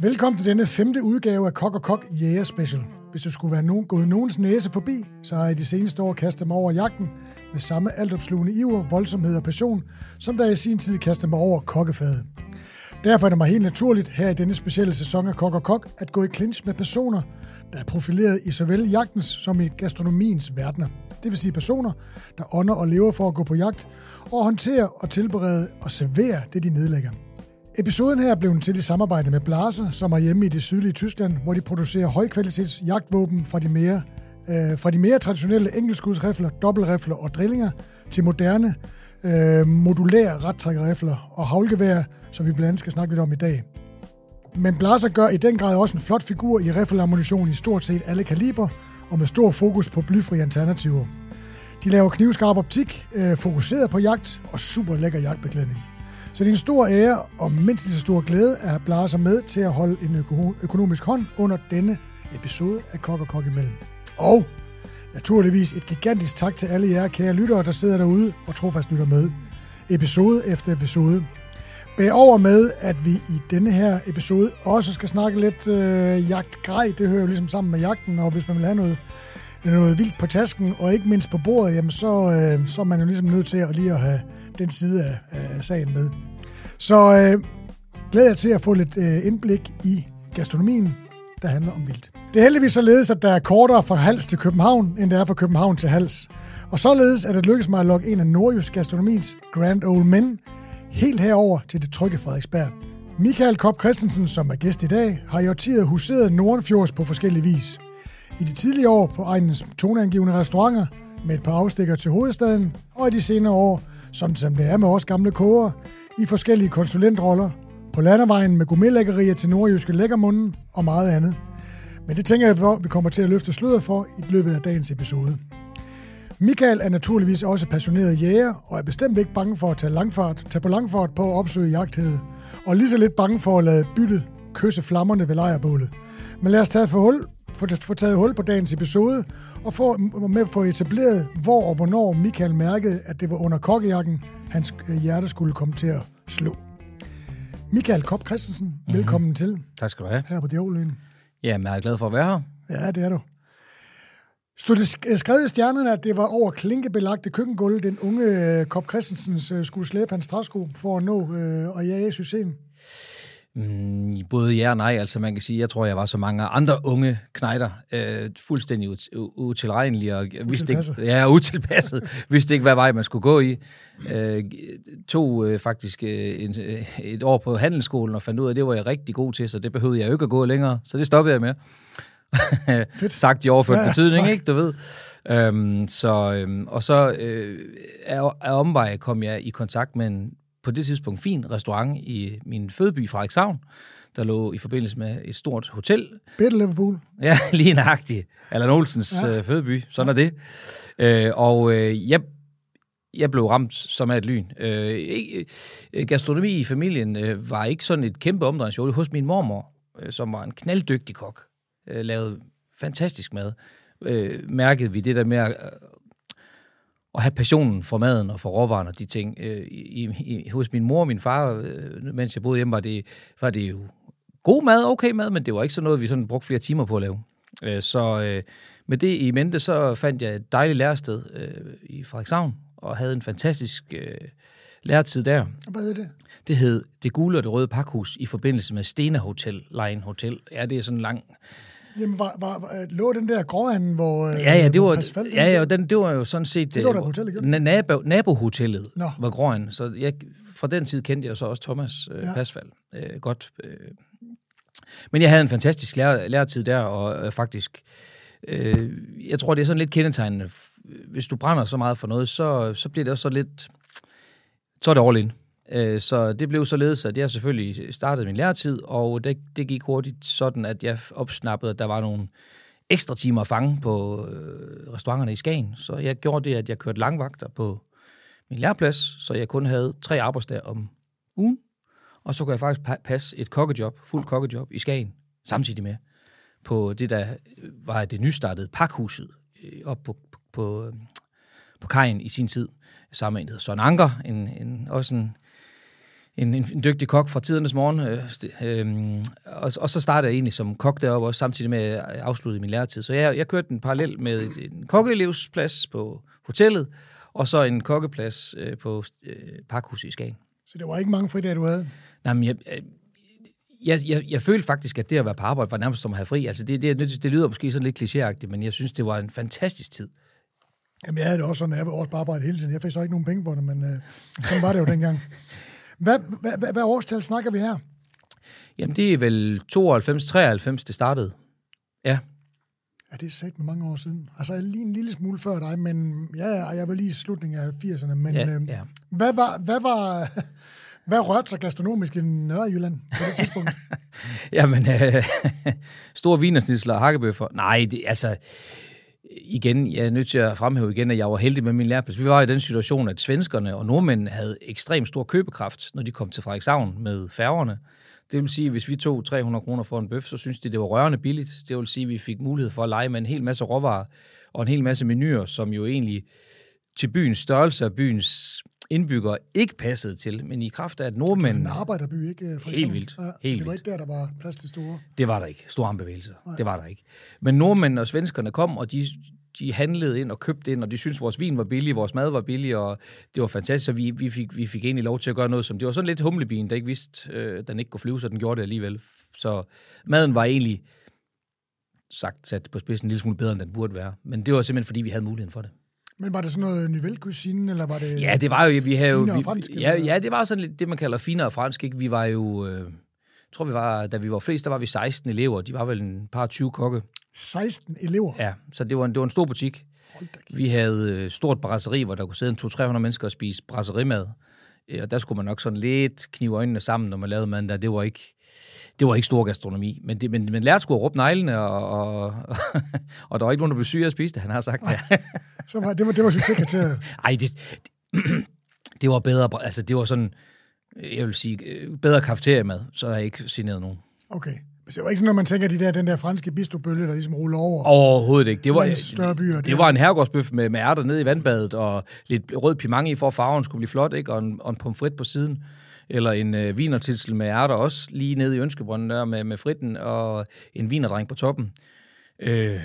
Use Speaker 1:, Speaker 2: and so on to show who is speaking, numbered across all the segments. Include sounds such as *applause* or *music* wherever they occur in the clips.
Speaker 1: Velkommen til denne femte udgave af Kok og Kok Jæger Special. Hvis du skulle være nogen, gået nogens næse forbi, så har jeg de seneste år kastet mig over jagten med samme altopslugende iver, voldsomhed og passion, som da jeg i sin tid kastede mig over kokkefadet. Derfor er det mig helt naturligt her i denne specielle sæson af Kok og Kok at gå i clinch med personer, der er profileret i såvel jagtens som i gastronomiens verdener. Det vil sige personer, der ånder og lever for at gå på jagt og håndtere og tilberede og servere det, de nedlægger. Episoden her blev til i samarbejde med Blaser, som er hjemme i det sydlige Tyskland, hvor de producerer højkvalitets jagtvåben fra de mere, øh, fra de mere traditionelle enkeltskudsrifler, dobbeltrifler og drillinger til moderne øh, modulære rettrækkerrifler og havlgevær, som vi blandt andet skal snakke lidt om i dag. Men Blaser gør i den grad også en flot figur i riffelammunition i stort set alle kaliber, og med stor fokus på blyfri alternativer. De laver knivskarp optik, øh, fokuseret på jagt og super lækker jagtbeklædning. Så det er en stor ære og mindst lige så stor glæde at have Blaser med til at holde en øko- økonomisk hånd under denne episode af Kok og Kok imellem. Og naturligvis et gigantisk tak til alle jer kære lyttere, der sidder derude og trofast lytter med. Episode efter episode. Bag over med, at vi i denne her episode også skal snakke lidt øh, jagtgrej. Det hører jo ligesom sammen med jagten, og hvis man vil have noget, noget vildt på tasken, og ikke mindst på bordet, jamen så, øh, så er man jo ligesom nødt til at lige at have den side af, af sagen med. Så øh, glæder jeg til at få lidt øh, indblik i gastronomien, der handler om vildt. Det er heldigvis således, at der er kortere fra Hals til København, end der er fra København til Hals. Og således er det lykkedes mig at lokke en af Nordjysk Gastronomis Grand Old Men helt herover til det trygge Frederiksberg. Michael Kopp Christensen, som er gæst i dag, har i årtier huseret Nordenfjords på forskellige vis. I de tidlige år på egnens toneangivende restauranter, med et par afstikker til hovedstaden, og i de senere år, sådan som det er med os gamle koger, i forskellige konsulentroller, på landevejen med gourmetlækkerier til nordjyske lækkermunden og meget andet. Men det tænker jeg, at vi kommer til at løfte sløret for i løbet af dagens episode. Michael er naturligvis også passioneret jæger, og er bestemt ikke bange for at tage, langfart, tage på langfart på at opsøge jagthed, og lige så lidt bange for at lade byttet kysse flammerne ved lejrbålet. Men lad os tage for hul, få, få taget hul på dagens episode, og få, med at få etableret, hvor og hvornår Michael mærkede, at det var under kokkejakken, hans øh, hjerte skulle komme til at slå. Michael Kopp Christensen, mm-hmm. velkommen til.
Speaker 2: Tak skal du have.
Speaker 1: Her på Djævlen.
Speaker 2: Ja, jeg er glad for at være her.
Speaker 1: Ja, det er du. Stod det skrevet i stjernerne, at det var over klinkebelagte køkkengulv, den unge Kop Christensens øh, skulle slæbe hans træsko for at nå øh, og jage succesen?
Speaker 2: Mm, både ja og nej. Altså man kan sige, jeg tror, jeg var så mange andre unge knejder, øh, fuldstændig ut, utilregnelige og vidste ikke, ja, utilpasset, vidste ikke, hvad vej man skulle gå i. Øh, tog øh, faktisk øh, en, øh, et år på handelsskolen og fandt ud af, at det var jeg rigtig god til, så det behøvede jeg jo ikke at gå længere, så det stoppede jeg med. *laughs* Sagt i overført ja, betydning, tak. ikke? Du ved. Øhm, så, øhm, og så øh, af, af omvej kom jeg i kontakt med en på det tidspunkt fin restaurant i min fødeby Frederikshavn, der lå i forbindelse med et stort hotel.
Speaker 1: Bitte Liverpool.
Speaker 2: Ja, *laughs* lige nøjagtigt. Allan Olsens ja. øh, fødeby. Sådan ja. er det. Øh, og øh, jeg, jeg blev ramt som af et lyn. Øh, øh, gastronomi i familien øh, var ikke sådan et kæmpe omdrejningshjul. Hos min mormor, øh, som var en knalddygtig kok, øh, lavede fantastisk mad. Øh, mærkede vi det der med at at have passionen for maden og for råvarerne og de ting. Øh, i, i, hos min mor og min far, øh, mens jeg boede hjemme, var det, var det jo god mad, okay mad, men det var ikke sådan noget, vi sådan brugte flere timer på at lave. Øh, så øh, med det i mente, så fandt jeg et dejligt lærested øh, i Frederikshavn, og havde en fantastisk øh, læretid der.
Speaker 1: Hvad hed det?
Speaker 2: Det hed Det Gule og det Røde Pakhus i forbindelse med Stena Hotel, Line Hotel. Ja, det er sådan en lang
Speaker 1: Jamen, var, var, var, lå den der gråanden, hvor...
Speaker 2: Ja, ja, det var, ja, ja, den, det var jo sådan set...
Speaker 1: Det lå der på hotellet,
Speaker 2: ikke? Nabo, nabohotellet Nå. var gråanden, så jeg, fra den tid kendte jeg så også Thomas øh, ja. Pasfald øh, godt. Øh. Men jeg havde en fantastisk lærer, læretid der, og øh, faktisk... Øh, jeg tror, det er sådan lidt kendetegnende. Hvis du brænder så meget for noget, så, så bliver det også så lidt... Så er det all in. Øh, så det blev således, at jeg selvfølgelig startede min læretid, og det, det gik hurtigt sådan, at jeg opsnappede, at der var nogle ekstra timer at fange på øh, restauranterne i Skagen. Så jeg gjorde det, at jeg kørte langvagter på min læreplads, så jeg kun havde tre arbejdsdage om ugen. Og så kunne jeg faktisk passe et kokkejob, fuld kokkejob i Skagen, samtidig med på det, der øh, var det nystartede pakhuset øh, op på, på, på, på kajen i sin tid. Sammen med en, der hedder Søren Anker, en, en, også en en, en, dygtig kok fra tidernes morgen. Øh, øh, og, og så startede jeg egentlig som kok deroppe, også samtidig med at afslutte min læretid. Så jeg, jeg kørte en parallel med en kokkeelevsplads på hotellet, og så en kokkeplads øh, på øh, Parkhuset i Skagen.
Speaker 1: Så det var ikke mange fridage, du havde?
Speaker 2: Nej, men jeg, jeg, jeg, jeg følte faktisk, at det at være på arbejde var nærmest som at have fri. Altså det, det, det lyder måske sådan lidt klichéagtigt, men jeg synes, det var en fantastisk tid.
Speaker 1: Jamen, jeg havde det også sådan, at jeg var også på arbejde hele tiden. Jeg fik så ikke nogen penge på det, men øh, sådan var det jo dengang. *laughs* Hvad, hvad, hvad, hvad årstal snakker vi her?
Speaker 2: Jamen, det er vel 92-93, det startede. Ja.
Speaker 1: Ja, det er sæt med mange år siden. Altså, jeg er lige en lille smule før dig, men ja, jeg var lige i slutningen af 80'erne. Men ja, øh, ja. Hvad, var, hvad, var, *laughs* hvad rørte sig gastronomisk i Nørrejylland på det tidspunkt? *laughs*
Speaker 2: Jamen, øh, *laughs* store vinersnitsler og hakkebøffer. Nej, det, altså, igen, jeg er nødt til at fremhæve igen, at jeg var heldig med min læreplads. Vi var i den situation, at svenskerne og nordmændene havde ekstremt stor købekraft, når de kom til Frederikshavn med færgerne. Det vil sige, at hvis vi tog 300 kroner for en bøf, så synes de, det var rørende billigt. Det vil sige, at vi fik mulighed for at lege med en hel masse råvarer og en hel masse menuer, som jo egentlig til byens størrelse og byens indbyggere ikke passede til, men i kraft af, at nordmændene...
Speaker 1: Det var en arbejderby, ikke?
Speaker 2: For helt vildt.
Speaker 1: Ja,
Speaker 2: helt
Speaker 1: det var
Speaker 2: vildt.
Speaker 1: ikke der, der var plads til store.
Speaker 2: Det var der ikke. Store bevægelser. Det var der ikke. Men nordmændene og svenskerne kom, og de, de handlede ind og købte ind, og de syntes, vores vin var billig, vores mad var billig, og det var fantastisk, så vi, vi, fik, vi fik egentlig lov til at gøre noget, som det var sådan lidt humlebien, der ikke vidste, øh, den ikke kunne flyve, så den gjorde det alligevel. Så maden var egentlig sagt sat på spidsen en lille smule bedre, end den burde være. Men det var simpelthen, fordi vi havde muligheden for det.
Speaker 1: Men var det sådan noget nouvelle cuisine, eller var det...
Speaker 2: Ja, det var jo... Vi havde jo vi,
Speaker 1: fransk,
Speaker 2: ja, ja, det var sådan lidt det, man kalder finere fransk. Ikke? Vi var jo... Øh, jeg tror, vi var, da vi var flest, der var vi 16 elever. De var vel en par 20 kokke.
Speaker 1: 16 elever?
Speaker 2: Ja, så det var en, det var en stor butik. Vi havde øh, stort brasseri, hvor der kunne sidde en 200-300 mennesker og spise brasserimad. Øh, og der skulle man nok sådan lidt knive øjnene sammen, når man lavede mad der. Det var ikke, det var ikke stor gastronomi. Men, det, men, men lærte skulle at råbe neglene, og, og, *laughs* og der var ikke nogen, der blev syge at spise det, han har sagt. Ja.
Speaker 1: Så var, det var, det var succeskriteriet. *laughs*
Speaker 2: Ej, det, det, *clears throat* det var bedre, altså det var sådan, jeg vil sige, øh, bedre kafeteriemad, så har jeg ikke generet nogen.
Speaker 1: Okay. Det var ikke sådan, når man tænker, de der, den der franske bistobølge, der ligesom ruller over.
Speaker 2: Overhovedet ikke. Det var,
Speaker 1: større byer,
Speaker 2: det, det var en herregårdsbøf med, med ærter nede i vandbadet, og lidt rød pimang i, for farven skulle blive flot, ikke? Og, en, og en pomfrit på siden. Eller en øh, vinertilsel med ærter også, lige nede i Ønskebrønden der med, med fritten, og en vinerdreng på toppen. Øh,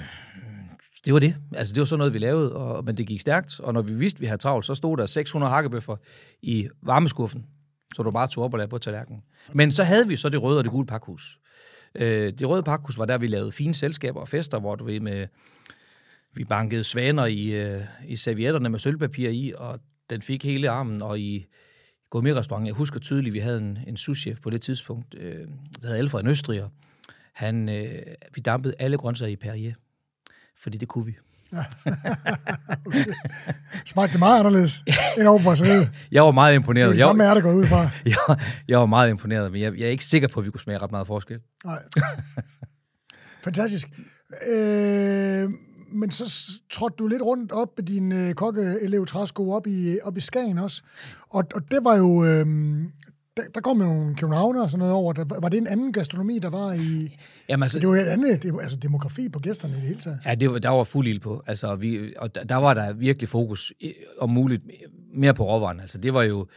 Speaker 2: det var det. Altså, det var sådan noget, vi lavede, og, men det gik stærkt. Og når vi vidste, vi havde travlt, så stod der 600 hakkebøffer i varmeskuffen, så du bare tog op og lavede på tallerkenen. Men så havde vi så det røde og det gule pakhus. Øh, det røde pakhus var der, vi lavede fine selskaber og fester, hvor du ved med, vi bankede svaner i, øh, i servietterne med sølvpapir i, og den fik hele armen, og i gourmetrestauranten, jeg husker tydeligt, vi havde en, en souschef på det tidspunkt, øh, der hed Alfred Østriger. Han, øh, vi dampede alle grøntsager i Perrier fordi det kunne vi
Speaker 1: okay. Smagte meget anderledes end over på *laughs*
Speaker 2: Jeg var meget imponeret.
Speaker 1: Det er det samme er, der går ud fra. *laughs*
Speaker 2: jeg, jeg var meget imponeret, men jeg, jeg er ikke sikker på, at vi kunne smage ret meget forskel.
Speaker 1: Nej. Fantastisk. Øh, men så trådte du lidt rundt op med din øh, kokkeelev træsko op i, op i Skagen også. Og, og det var jo... Øh, der, der kom jo nogle københavner og sådan noget over. Der, var det en anden gastronomi, der var i... Jamen, altså, det var et andet, det, altså demografi på gæsterne i det hele taget.
Speaker 2: Ja, det var, der var fuld ild på. Altså, vi, og der, der var der virkelig fokus, om muligt, mere på råvaren. Altså, det var jo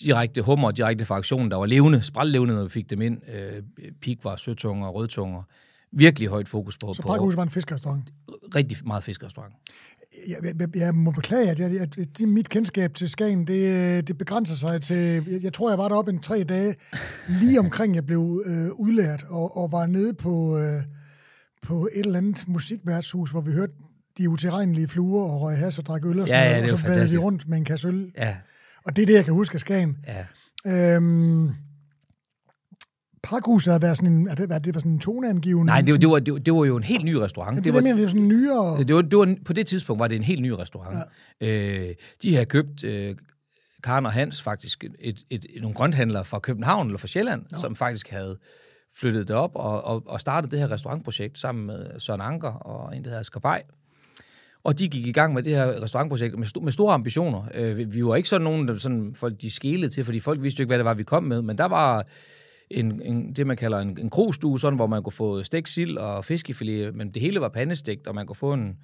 Speaker 2: direkte hummer, direkte fra aktionen, der var levende, sprællevende, når vi fik dem ind. Øh, pik var søtunger og rødtunger. Virkelig højt fokus på...
Speaker 1: Så Parkhus var en fiskerestaurant?
Speaker 2: Rigtig meget fiskerestaurant
Speaker 1: jeg, jeg, jeg må beklage, at, jeg, at mit kendskab til Skagen, det, det begrænser sig til... Jeg, jeg tror, jeg var deroppe en tre dage, lige omkring jeg blev øh, udlært, og, og var nede på, øh, på et eller andet musikværtshus, hvor vi hørte de utilregnelige fluer og røg has og drak øl og sådan
Speaker 2: ja, ja,
Speaker 1: noget,
Speaker 2: og så
Speaker 1: badede vi rundt med en kasse øl.
Speaker 2: Ja.
Speaker 1: Og det er det, jeg kan huske af Skagen.
Speaker 2: Ja. Øhm,
Speaker 1: Pakhuset havde været sådan en, det, det var sådan en toneangivende...
Speaker 2: Nej, det, det, var, det, det var jo en helt ny restaurant.
Speaker 1: Ja,
Speaker 2: det, det,
Speaker 1: var, det var sådan en nyere...
Speaker 2: Det, det, var, det var, på det tidspunkt var det en helt ny restaurant. Ja. Øh, de havde købt... Øh, Karen og Hans faktisk et, et, et, nogle grønthandlere fra København eller fra Sjælland, ja. som faktisk havde flyttet det op og, og, og startet det her restaurantprojekt sammen med Søren Anker og en, der hedder Skarbej. Og de gik i gang med det her restaurantprojekt med, sto- med store ambitioner. Øh, vi, vi var ikke sådan nogen, der sådan, folk de skelede til, fordi folk vidste jo ikke, hvad det var, vi kom med, men der var en, en, det, man kalder en, en krogstue, sådan, hvor man kunne få stegt sild og fiskefilet, men det hele var pandestegt, og man kunne få en,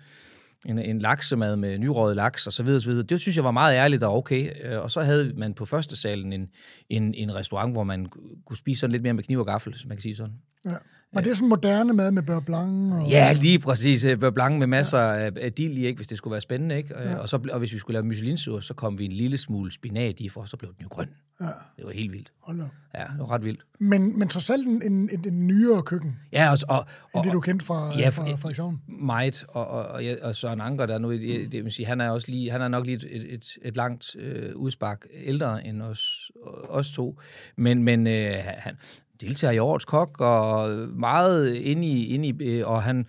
Speaker 2: en, en laksemad med nyrøget laks og så videre, så videre. Det synes jeg var meget ærligt og okay. Øh, og så havde man på første salen en, en, en restaurant, hvor man kunne spise sådan lidt mere med kniv og gaffel, hvis man kan sige sådan.
Speaker 1: Ja. Var det sådan moderne mad med beurre blanc? Og...
Speaker 2: Ja, lige præcis. Øh, beurre blanc med masser ja. af dild i, ikke, hvis det skulle være spændende. Ikke? Ja. Og, så, og hvis vi skulle lave michelin så kom vi en lille smule spinat i, for så blev den jo grøn. Ja. Det var helt vildt. Hold op. Ja, det var ret vildt.
Speaker 1: Men, men trods alt en, en, en, en nyere køkken.
Speaker 2: Ja, og, og,
Speaker 1: og, det, du kendte fra, ja, fra Frederikshavn.
Speaker 2: Meget, og, og, og, og Søren Anker, der nu, det, det vil sige, han er også lige, han er nok lige et, et, et langt øh, udspark ældre end os, os to. Men, men øh, han, deltager i årets kok, og meget inde i, inde i øh, og han,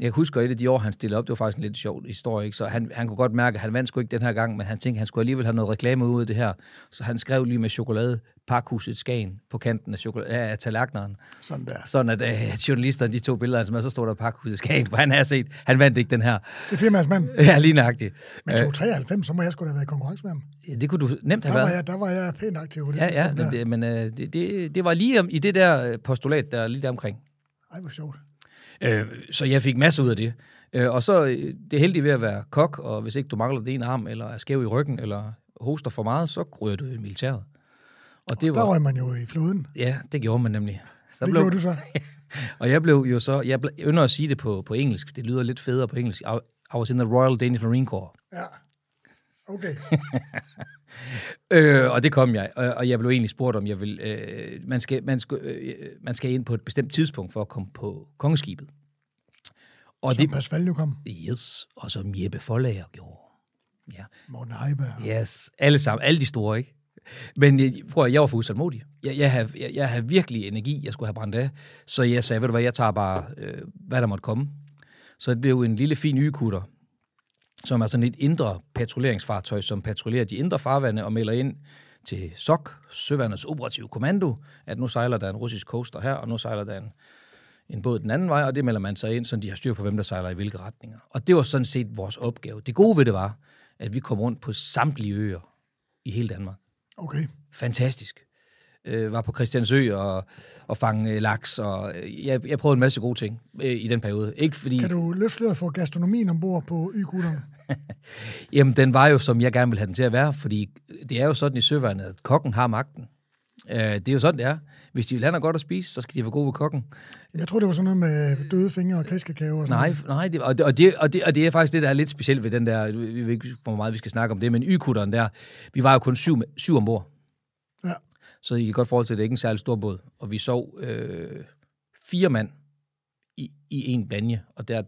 Speaker 2: jeg husker et af de år, han stillede op, det var faktisk en lidt sjov historie, ikke? så han, han kunne godt mærke, at han vandt sgu ikke den her gang, men han tænkte, at han skulle alligevel have noget reklame ud af det her, så han skrev lige med chokolade, pakhuset Skagen på kanten af, chokolade, af tallerkeneren.
Speaker 1: Sådan der.
Speaker 2: Sådan at uh, journalisterne, de to billeder, altså, så stod der pakhuset Skagen, for han har set, han vandt ikke den her.
Speaker 1: Det er firmaets mand.
Speaker 2: Ja, lige nøjagtigt.
Speaker 1: Men 293, så må jeg skulle da have været i konkurrence med ham.
Speaker 2: Ja, det kunne du nemt have
Speaker 1: der
Speaker 2: været.
Speaker 1: Var jeg, der var jeg pænt aktiv. Det
Speaker 2: ja, ja, men, det, men uh, det, det, det, var lige om, i det der postulat, der lige der omkring.
Speaker 1: Ej, hvor sjovt.
Speaker 2: Øh, så jeg fik masser ud af det. Øh, og så øh, det er heldigt ved at være kok, og hvis ikke du mangler din arm, eller er skæv i ryggen, eller hoster for meget, så ryger du i militæret.
Speaker 1: Og det og var, der røg man jo i floden.
Speaker 2: Ja, det gjorde man nemlig.
Speaker 1: Så det blev, gjorde du så? *laughs*
Speaker 2: og jeg blev jo så, jeg ynder at sige det på, på engelsk, det lyder lidt federe på engelsk. I, I was in the Royal Danish Marine Corps.
Speaker 1: Ja, okay. *laughs*
Speaker 2: øh, og det kom jeg, og, og jeg blev egentlig spurgt, om jeg vil... Øh, man, skal, man, skal, øh, man skal ind på et bestemt tidspunkt for at komme på kongeskibet.
Speaker 1: Og som det, Pasval kom.
Speaker 2: Yes, og som Jeppe Forlager gjorde.
Speaker 1: Ja. Morten Heiberg.
Speaker 2: Yes, alle sammen, alle de store, ikke? Men øh, prøv at, jeg var for usalmodig. Jeg, jeg, havde, jeg, jeg havde virkelig energi, jeg skulle have brændt af. Så jeg sagde, ved du hvad, jeg tager bare, øh, hvad der måtte komme. Så det blev en lille fin ykutter, som er sådan et indre patruljeringsfartøj, som patruljerer de indre farvande og melder ind til SOK, Søværnets Operative Kommando, at nu sejler der en russisk coaster her, og nu sejler der en en båd den anden vej, og det melder man sig ind, så de har styr på, hvem der sejler i hvilke retninger. Og det var sådan set vores opgave. Det gode ved det var, at vi kom rundt på samtlige øer i hele Danmark.
Speaker 1: Okay.
Speaker 2: Fantastisk. Øh, var på Christiansø og, og fange øh, laks, og øh, jeg, jeg prøvede en masse gode ting øh, i den periode. Ikke fordi...
Speaker 1: Kan du løfte for gastronomien ombord på y *laughs*
Speaker 2: Jamen, den var jo, som jeg gerne ville have den til at være, fordi det er jo sådan i søværnet, at kokken har magten. Øh, det er jo sådan, det er. Hvis de vil have noget godt at spise, så skal de være gode ved kokken.
Speaker 1: Jeg tror, det var sådan noget med døde fingre og kriskakao. Og sådan
Speaker 2: nej, nej det, og, det, og, det, og, det, og det er faktisk det, der er lidt specielt ved den der, vi ved ikke, hvor meget vi skal snakke om det, men y-kutteren der, vi var jo kun syv, syv ombord. Så I kan godt forhold til, at det ikke er en særlig stor båd. Og vi sov øh, fire mand i, i en banje, og der,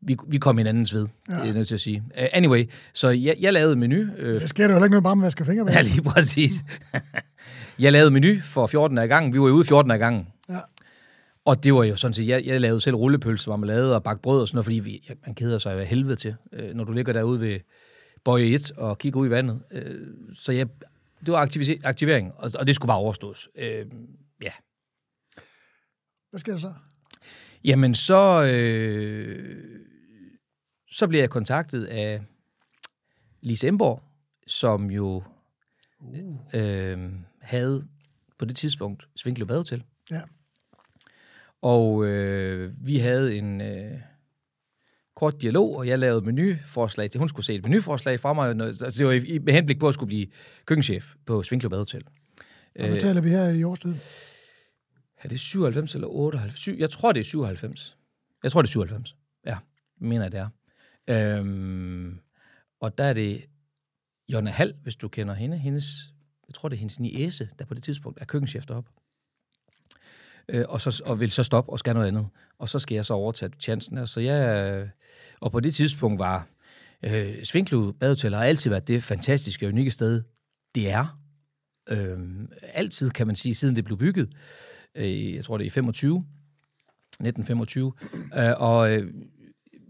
Speaker 2: vi, vi kom hinandens ved, ja. det er jeg nødt til at sige. Uh, anyway, så jeg, jeg lavede menu.
Speaker 1: Uh, det sker jo heller ikke noget bare med at vaske fingre med.
Speaker 2: Ja, lige præcis. *laughs* jeg lavede menu for 14 af gangen. Vi var jo ude 14 af gangen.
Speaker 1: Ja.
Speaker 2: Og det var jo sådan set, jeg, jeg lavede selv rullepølse, marmelade og bakke brød og sådan noget, fordi vi, man keder sig af helvede til, uh, når du ligger derude ved bøje 1 og kigger ud i vandet. Uh, så jeg, det var aktivering, og, og det skulle bare overstås. Uh, ja.
Speaker 1: Hvad sker der så?
Speaker 2: Jamen, så... Øh, så bliver jeg kontaktet af Lise Emborg, som jo uh. øh, havde på det tidspunkt Svinklev Badehotel.
Speaker 1: Ja.
Speaker 2: Og øh, vi havde en øh, kort dialog, og jeg lavede menuforslag til. Hun skulle se et menuforslag fra mig. Altså, det var i, med henblik på at skulle blive køkkenchef på Svinklev Badehotel.
Speaker 1: Og hvad taler vi her i årstid?
Speaker 2: Er det 97 eller 98? Jeg tror, det er 97. Jeg tror, det er 97. Ja, mener jeg, det er. Øhm, og der er det Jonna Hall, hvis du kender hende, hendes, jeg tror det er hendes niese, der på det tidspunkt er køkkenchef deroppe. Øh, og, så, og vil så stoppe og skal noget andet. Og så skal jeg så overtage chancen. Så jeg, øh, og på det tidspunkt var øh, Svinklud Badehotel har altid været det fantastiske og unikke sted, det er. Øh, altid, kan man sige, siden det blev bygget. Øh, jeg tror, det er i 25. 1925. Øh, og øh,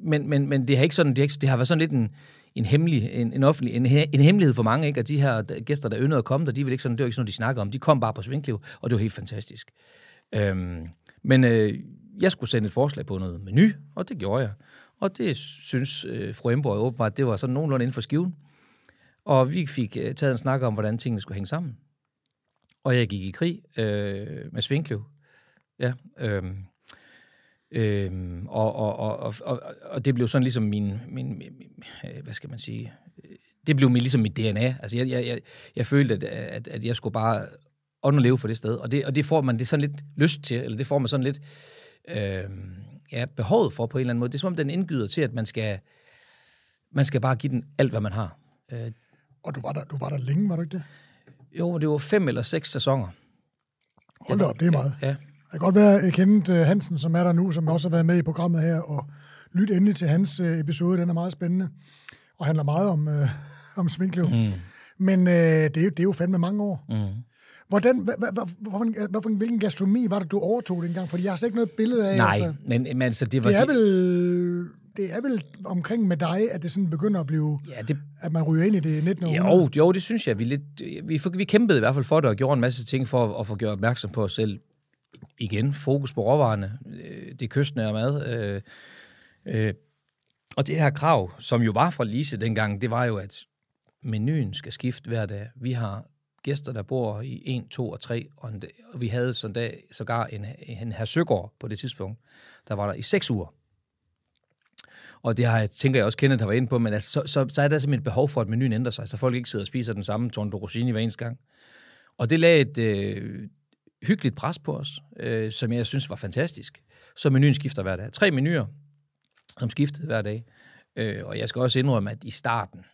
Speaker 2: men, men, men det har ikke sådan, det har, ikke, det har været sådan lidt en, en hemmelig, en, en offentlig, en, en hemmelighed for mange, ikke? Og de her gæster, der yndede at komme der, de vil ikke sådan, det var ikke sådan, de snakkede om. De kom bare på Svinklev, og det var helt fantastisk. Øhm, men øh, jeg skulle sende et forslag på noget menu, og det gjorde jeg. Og det synes øh, fru Emborg åbenbart, det var sådan nogenlunde inden for skiven. Og vi fik øh, taget en snak om, hvordan tingene skulle hænge sammen. Og jeg gik i krig øh, med Svinklev. Ja, øh, øh, og, og, og, og, og det blev sådan ligesom min, min, min, øh, hvad skal man sige, øh, det blev min, ligesom mit DNA. Altså jeg, jeg, jeg, jeg følte, at, at, at jeg skulle bare leve for det sted, og det, og det får man det sådan lidt lyst til, eller det får man sådan lidt øh, ja, behovet for på en eller anden måde. Det er som om, den indgyder til, at man skal, man skal bare give den alt, hvad man har. Øh,
Speaker 1: og du var, der, du var der længe, var du ikke det?
Speaker 2: Jo, det var fem eller seks sæsoner.
Speaker 1: Hold da op, det er meget. Ja. Det kan godt være, at Kenneth øh, Hansen, som er der nu, som også har været med i programmet her, og lyt endelig til hans øh, episode, den er meget spændende, og handler meget om, øh, *laughs* om Svinklev. Mm. Men øh, det, er jo, det er jo fandme mange år. Mm. Hvordan, hva, hvilken gastronomi var det, du overtog dengang? Fordi jeg har slet ikke noget billede af.
Speaker 2: Nej, altså, men, men altså, det var...
Speaker 1: Det er vel det er vel omkring med dig, at det sådan begynder at blive, ja, det, at man ryger ind i det 19.
Speaker 2: Jo, jo, det synes jeg. Vi, lidt, vi, vi kæmpede i hvert fald for det, og gjorde en masse ting for at, at få gjort opmærksom på os selv. Igen, fokus på råvarerne, øh, det kystnære mad. Øh, øh, og det her krav, som jo var fra Lise dengang, det var jo, at menuen skal skifte hver dag. Vi har gæster, der bor i 1, 2 og 3, og, en, og vi havde sådan dag, sågar en, en her Søgaard på det tidspunkt, der var der i 6 uger. Og det har jeg, tænker jeg også, Kenneth har været inde på, men altså, så, så, så er der simpelthen et behov for, at menuen ændrer sig, så folk ikke sidder og spiser den samme tondo rosini hver eneste gang. Og det lagde et øh, hyggeligt pres på os, øh, som jeg synes var fantastisk. Så menuen skifter hver dag. Tre menuer, som skiftede hver dag. Øh, og jeg skal også indrømme, at i starten,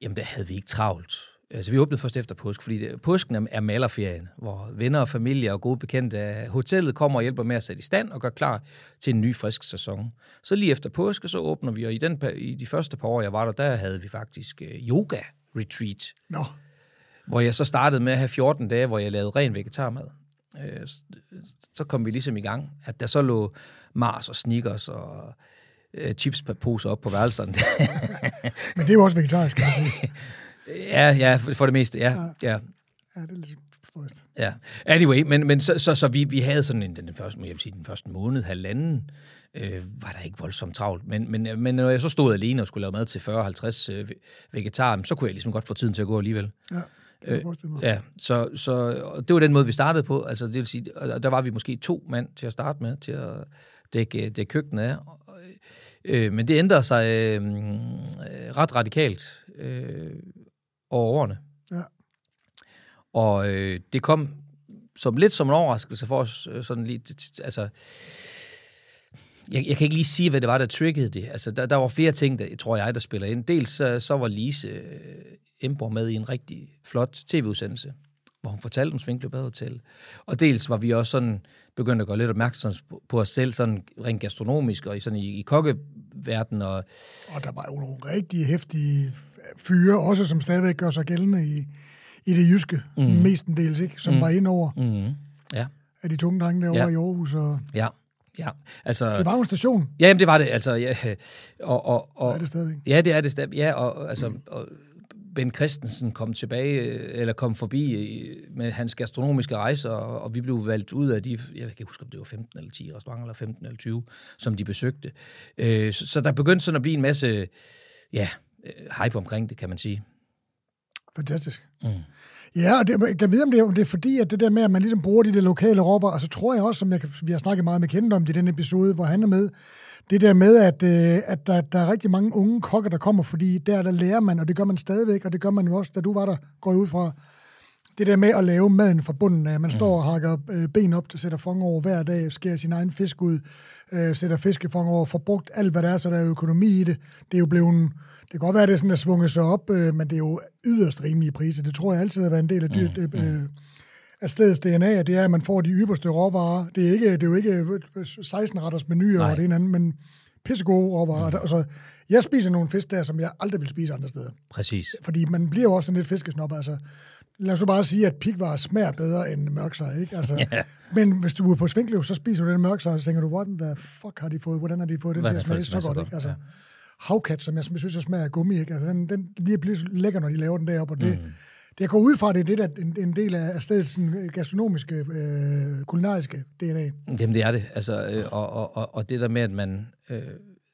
Speaker 2: jamen der havde vi ikke travlt. Altså, vi åbnede først efter påsk, fordi det, påsken er malerferien, hvor venner og familie og gode bekendte af hotellet kommer og hjælper med at sætte i stand og gør klar til en ny frisk sæson. Så lige efter påsk, så åbner vi, og i, den, i de første par år, jeg var der, der havde vi faktisk uh, yoga-retreat.
Speaker 1: Nå.
Speaker 2: Hvor jeg så startede med at have 14 dage, hvor jeg lavede ren vegetarmad. Uh, så kom vi ligesom i gang. At der så lå Mars og Snickers og uh, chipsposer op på værelserne. *laughs*
Speaker 1: Men det er jo også vegetarisk, kan man sige. *laughs*
Speaker 2: Ja, ja, for det meste, ja. Ja, ja.
Speaker 1: ja det er lidt sprøst.
Speaker 2: Ja, anyway, men, men så, så, så vi, vi havde sådan en, den første, jeg vil sige, den første måned, halvanden, øh, var der ikke voldsomt travlt. Men, men, men når jeg så stod alene og skulle lave mad til 40-50 øh, vegetarer, så kunne jeg ligesom godt få tiden til at gå alligevel.
Speaker 1: Ja.
Speaker 2: Øh, ja, så, så det var den måde, vi startede på. Altså, det vil sige, der var vi måske to mand til at starte med, til at dække, dække køkkenet af. Øh, men det ændrede sig øh, ret radikalt. Øh, over årene.
Speaker 1: Ja.
Speaker 2: Og øh, det kom som lidt som en overraskelse for os, øh, sådan lige, altså, jeg, jeg kan ikke lige sige, hvad det var, der triggede det. Altså, der, der var flere ting, der, tror jeg, der spiller ind. Dels så, så var Lise øh, Emborg med i en rigtig flot tv-udsendelse, hvor hun fortalte om Svinkløb Hotel. Og dels var vi også sådan begyndt at gå lidt opmærksom på, på os selv, sådan rent gastronomisk og i, sådan i, i kokkeverdenen. Og,
Speaker 1: og der var jo nogle rigtig hæftige fyre, også som stadigvæk gør sig gældende i, i det jyske, mm. mestendels, ikke? Som mm. var ind over
Speaker 2: mm. ja.
Speaker 1: af de tunge drenge derovre ja. i Aarhus. Og...
Speaker 2: Ja. Ja, altså...
Speaker 1: Det var jo en station.
Speaker 2: Ja, jamen, det var det. Altså, ja, og, og, og,
Speaker 1: det er det stadig.
Speaker 2: Ja, det er det stadig. Ja, og, altså, og Ben Christensen kom tilbage, eller kom forbi med hans gastronomiske rejser, og, vi blev valgt ud af de, jeg kan ikke huske, om det var 15 eller 10 restauranter, eller 15 eller 20, som de besøgte. Øh, så, der begyndte sådan at blive en masse, ja, øh, hype omkring det, kan man sige.
Speaker 1: Fantastisk. Mm. Ja, og det, jeg kan vide, om det, om det er fordi, at det der med, at man ligesom bruger de der lokale råvarer, og så tror jeg også, som jeg, vi har snakket meget med Kent om i den episode, hvor han er med, det der med, at, øh, at der, der er rigtig mange unge kokker, der kommer, fordi der, der lærer man, og det gør man stadigvæk, og det gør man jo også, da du var der, går ud fra, det der med at lave maden fra bunden af. Man står mm. og hakker øh, ben op, til sætter fong over hver dag, skærer sin egen fisk ud, øh, sætter fiskefong over, får brugt alt, hvad der er, så der er økonomi i det. Det er jo blevet det kan godt være, at det er sådan, at svunget sig op, øh, men det er jo yderst rimelige priser. Det tror jeg altid har været en del af, dyrt, mm, mm. øh, af stedets DNA, det er, at man får de ypperste råvarer. Det er, ikke, det er jo ikke 16-retters menuer og det ene andet, men pissegode råvarer. Mm. Altså, jeg spiser nogle fisk der, som jeg aldrig vil spise andre steder.
Speaker 2: Præcis.
Speaker 1: Fordi man bliver jo også sådan lidt fiskesnop. Altså, lad os bare sige, at pikvar smager bedre end mørksej, ikke? Altså, *laughs* yeah. Men hvis du er på Svinklev, så spiser du den mørksej, og så tænker du, what the fuck har de fået, hvordan har de fået den til at smage så godt, ikke? Altså, ja havkat, som jeg, synes, jeg smager af gummi. Ikke? Altså, den, den bliver, bliver lækker, når de laver den deroppe, og det, mm. det går ud fra, det er det, der, en, en del af stedets sådan, gastronomiske, øh, kulinariske DNA.
Speaker 2: Jamen, det er det. Altså, øh, og, og, og, og det der med, at man... Øh,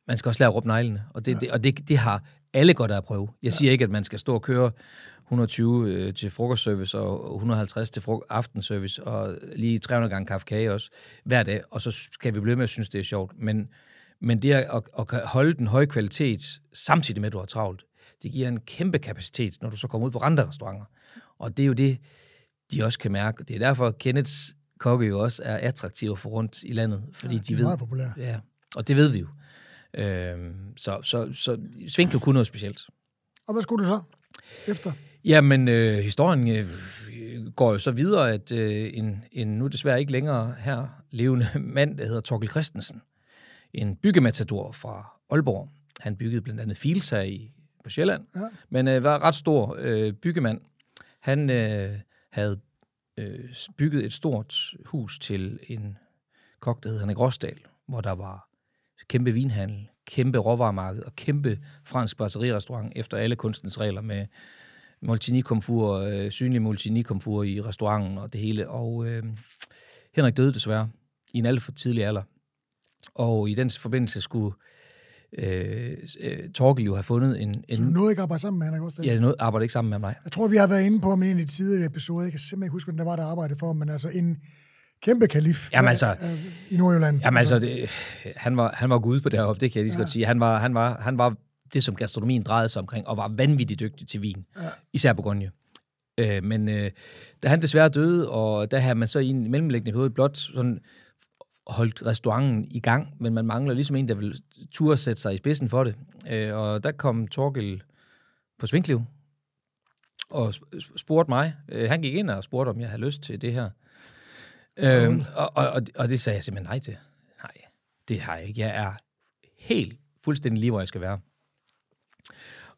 Speaker 2: man skal også lære at råbe neglene, og det, ja. det, og det, det har alle godt at prøve. Jeg siger ikke, at man skal stå og køre 120 øh, til frokostservice og 150 til frok- aftenservice og lige 300 gange kaffe kage også hver dag, og så skal vi blive med at synes, det er sjovt. Men, men det at, at holde den høje kvalitet, samtidig med, at du har travlt, det giver en kæmpe kapacitet, når du så kommer ud på andre restauranter. Og det er jo det, de også kan mærke. Det er derfor, Kenneths kokke jo også er attraktive for rundt i landet, fordi ja, de, de ved...
Speaker 1: meget populære.
Speaker 2: Ja, og det ved vi jo. Øhm, så, så, så Svinkel kunne noget specielt.
Speaker 1: Og hvad skulle du så efter?
Speaker 2: Jamen, øh, historien øh, går jo så videre, at øh, en, en nu desværre ikke længere her levende *laughs* mand, der hedder Torkel Christensen, en byggematador fra Aalborg. Han byggede blandt andet Fils her i, på Sjælland, ja. men øh, var ret stor øh, byggemand. Han øh, havde øh, bygget et stort hus til en kok, der hed Henrik Rosdal, hvor der var kæmpe vinhandel, kæmpe råvaremarked og kæmpe fransk brasserie-restaurant efter alle kunstens regler med multinikomfur, øh, synlig multinikomfur i restauranten og det hele. Og øh, Henrik døde desværre i en alt for tidlig alder. Og i den forbindelse skulle øh, øh, Torkel jo have fundet en... en
Speaker 1: så du nåede ikke arbejde sammen med Henrik Rosdal?
Speaker 2: Ja, jeg nåede arbejde ikke sammen med mig.
Speaker 1: Jeg tror, vi har været inde på ham i en af de tidligere episoder. Jeg kan simpelthen ikke huske, hvem der var, der arbejdede for ham, men altså en kæmpe kalif
Speaker 2: jamen, altså,
Speaker 1: i Nordjylland.
Speaker 2: Jamen altså, det, han, var, han var gud på det heroppe, det kan jeg lige så ja. godt sige. Han var, han, var, han var det, som gastronomien drejede sig omkring, og var vanvittigt dygtig til vin, ja. især Bourgogne. Øh, men øh, da han desværre døde, og der havde man så i en mellemliggende periode blot sådan holdt restauranten i gang, men man mangler ligesom en, der vil turde sætte sig i spidsen for det. Øh, og der kom Torgel på Svinkliv og spurgte mig. Øh, han gik ind og spurgte, om jeg havde lyst til det her. Øh, og, og, og det sagde jeg simpelthen nej til. Nej, det har jeg ikke. Jeg er helt fuldstændig lige, hvor jeg skal være.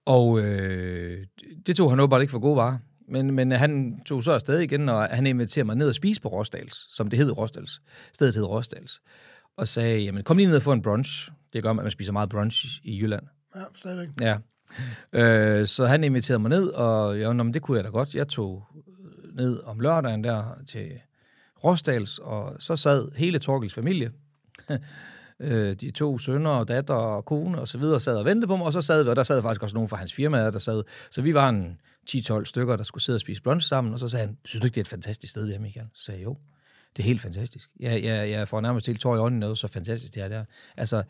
Speaker 2: Og øh, det tog han åbenbart ikke for gode varer. Men, men han tog så afsted igen, og han inviterede mig ned og spise på Rosdals, som det hed Rosdals. Stedet hed Rosdals. Og sagde, jamen kom lige ned og få en brunch. Det gør, at man spiser meget brunch i Jylland.
Speaker 1: Ja, stadigvæk.
Speaker 2: Ja. Øh, så han inviterede mig ned, og ja, nå, men det kunne jeg da godt. Jeg tog ned om lørdagen der til Rosdals, og så sad hele Torkels familie *laughs* øh, de to sønner og datter og kone og så videre sad og ventede på mig, og så sad vi, og der sad faktisk også nogen fra hans firma, der sad, så vi var en 10-12 stykker, der skulle sidde og spise brunch sammen, og så sagde han, synes du ikke, det er et fantastisk sted, det her, Michael? Så sagde jeg, jo, det er helt fantastisk. Jeg, jeg, jeg får nærmest helt tår i ånden noget, så fantastisk det er der. Altså,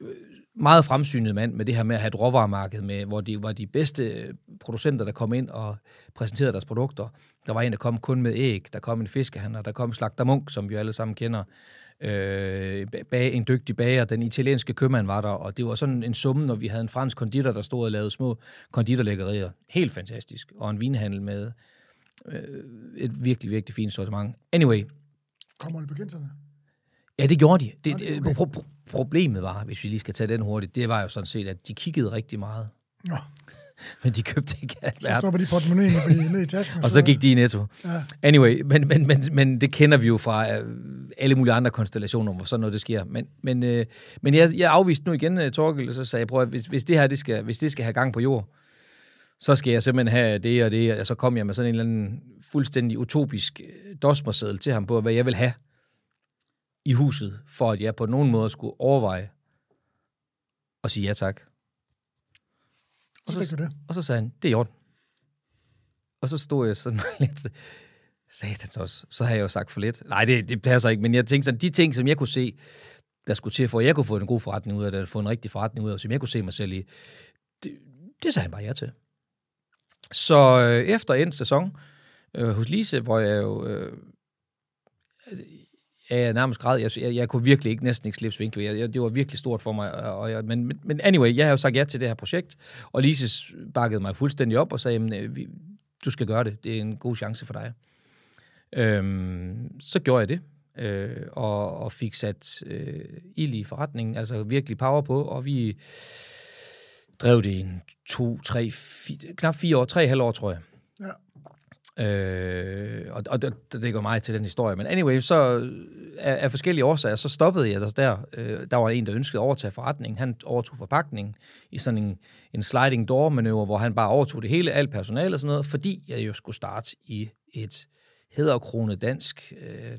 Speaker 2: øh, meget fremsynet mand med det her med at have et råvaremarked, med, hvor de var de bedste producenter, der kom ind og præsenterede deres produkter. Der var en, der kom kun med æg, der kom en fiskehandler, der kom Slagter Munk, som vi alle sammen kender, øh, bag, en dygtig bager, den italienske købmand var der, og det var sådan en summe, når vi havde en fransk konditor, der stod og lavede små konditorlæggerier. Helt fantastisk. Og en vinhandel med øh, et virkelig, virkelig fint sortiment. Anyway.
Speaker 1: Kommer bekendterne?
Speaker 2: Ja, det gjorde de. Det, det, okay. pro- pro- problemet var, hvis vi lige skal tage den hurtigt, det var jo sådan set, at de kiggede rigtig meget.
Speaker 1: Nå. *laughs*
Speaker 2: men de købte ikke alt
Speaker 1: Så stopper de portemonnaien ned i tasken.
Speaker 2: og så gik de i netto. Ja. Anyway, men, men, men, men det kender vi jo fra uh, alle mulige andre konstellationer, hvor sådan noget det sker. Men, men, uh, men jeg, jeg afviste nu igen, uh, Torgild, og så sagde jeg, prøv at hvis, hvis det her det skal, hvis det skal have gang på jord, så skal jeg simpelthen have det og det, og så kom jeg med sådan en eller anden fuldstændig utopisk dosmerseddel til ham på, hvad jeg vil have i huset, for at jeg på nogen måde skulle overveje at sige ja tak.
Speaker 1: Og så, det.
Speaker 2: og så sagde han, det er i orden. Og så stod jeg sådan *laughs* lidt, satans også, så har jeg jo sagt for lidt. Nej, det, det passer ikke, men jeg tænkte sådan, de ting, som jeg kunne se, der skulle til, for at jeg kunne få en god forretning ud af det, få en rigtig forretning ud af det, som jeg kunne se mig selv i, det, det sagde han bare ja til. Så øh, efter en sæson øh, hos Lise, hvor jeg jo øh, jeg nærmest græd. Jeg, jeg, jeg kunne virkelig ikke, næsten ikke slippe Svinkløv. Jeg, jeg, det var virkelig stort for mig. Og jeg, men, men anyway, jeg har jo sagt ja til det her projekt, og Lise bakkede mig fuldstændig op og sagde, jamen, øh, vi, du skal gøre det. Det er en god chance for dig. Øhm, så gjorde jeg det, øh, og, og fik sat øh, ild i forretningen, altså virkelig power på, og vi drev det i en to, tre, fi, knap fire år, tre halv år, tror jeg. Ja. Øh, og og det, det går meget til den historie. Men anyway, så af, af forskellige årsager, så stoppede jeg der. der. Øh, der var en, der ønskede at overtage forretningen. Han overtog forpakningen i sådan en, en sliding door manøvre, hvor han bare overtog det hele, alt personale og sådan noget, fordi jeg jo skulle starte i et hedderkrone dansk øh,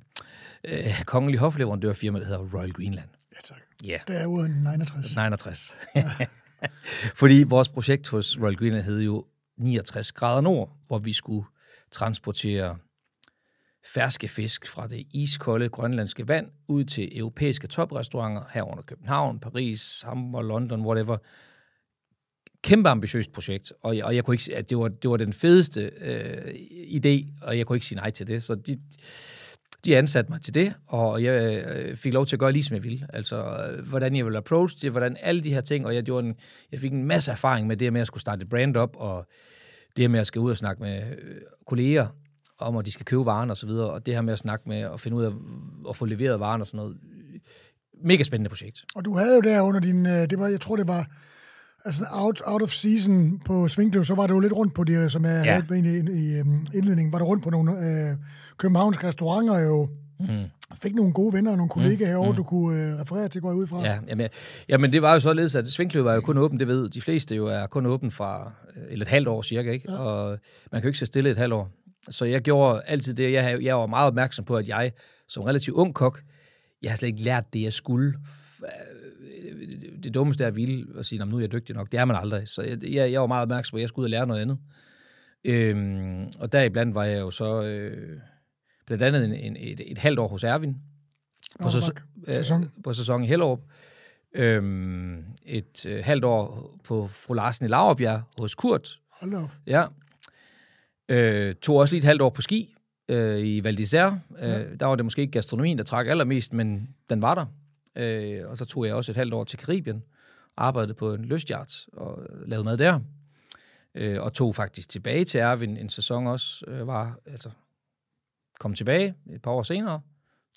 Speaker 2: øh, kongelig hofleverandørfirma, der hedder Royal Greenland.
Speaker 1: Ja, tak.
Speaker 2: Ja.
Speaker 1: Det er ude 69.
Speaker 2: 69. *laughs* Fordi vores projekt hos Royal Greenland hed jo 69 grader nord, hvor vi skulle transportere ferske fisk fra det iskolde grønlandske vand ud til europæiske toprestauranter herunder København, Paris, Hamburg, London, whatever. Kæmpe ambitiøst projekt, og jeg, og jeg kunne ikke, at det var, det var den fedeste øh, idé, og jeg kunne ikke sige nej til det. Så de, de ansatte mig til det, og jeg øh, fik lov til at gøre lige som jeg ville. Altså, hvordan jeg ville approach det, hvordan alle de her ting, og jeg, det en, jeg fik en masse erfaring med det med at skulle starte et brand op, og det med at skal ud og snakke med øh, kolleger om, at de skal købe varen og så videre, og det her med at snakke med og finde ud af at få leveret varen og sådan noget. Mega spændende projekt.
Speaker 1: Og du havde jo der under din, det var, jeg tror det var, altså out, out of season på Svinkløv, så var det jo lidt rundt på det, som jeg ja. havde i, i, i indledningen, var der rundt på nogle øh, københavnske restauranter jo, mm. fik nogle gode venner og nogle kollegaer mm. herovre, mm. du kunne øh, referere til, gå ud fra.
Speaker 2: Ja, jamen, jamen det var jo således, at Svinkløv var jo kun åben, det ved de fleste jo, er kun åben fra øh, eller et halvt år cirka, ikke? Ja. og man kan jo ikke så stille et halvt år. Så jeg gjorde altid det, jeg, jeg var meget opmærksom på, at jeg som relativt ung kok, jeg har slet ikke lært det, jeg skulle det dummeste er at ville at sige, nu er jeg dygtig nok. Det er man aldrig. Så jeg, jeg, jeg var meget opmærksom på, at jeg skulle ud og lære noget andet. Øhm, og deriblandt var jeg jo så øh, blandt andet en, en, et, et halvt år hos Ervin.
Speaker 1: På, oh, sæson, øh, sæson.
Speaker 2: på sæson i Hellerup. Øhm, et øh, halvt år på fru Larsen i Lauerbjerg hos Kurt.
Speaker 1: Hold da
Speaker 2: Ja. Øh, tog også lige et halvt år på ski øh, i Val d'Isère. Ja. Øh, der var det måske ikke gastronomien, der trak allermest, men den var der. Øh, og så tog jeg også et halvt år til Karibien, arbejdede på en lystjagt og lavede mad der. Øh, og tog faktisk tilbage til Erwin en sæson også, øh, var, altså, kom tilbage et par år senere.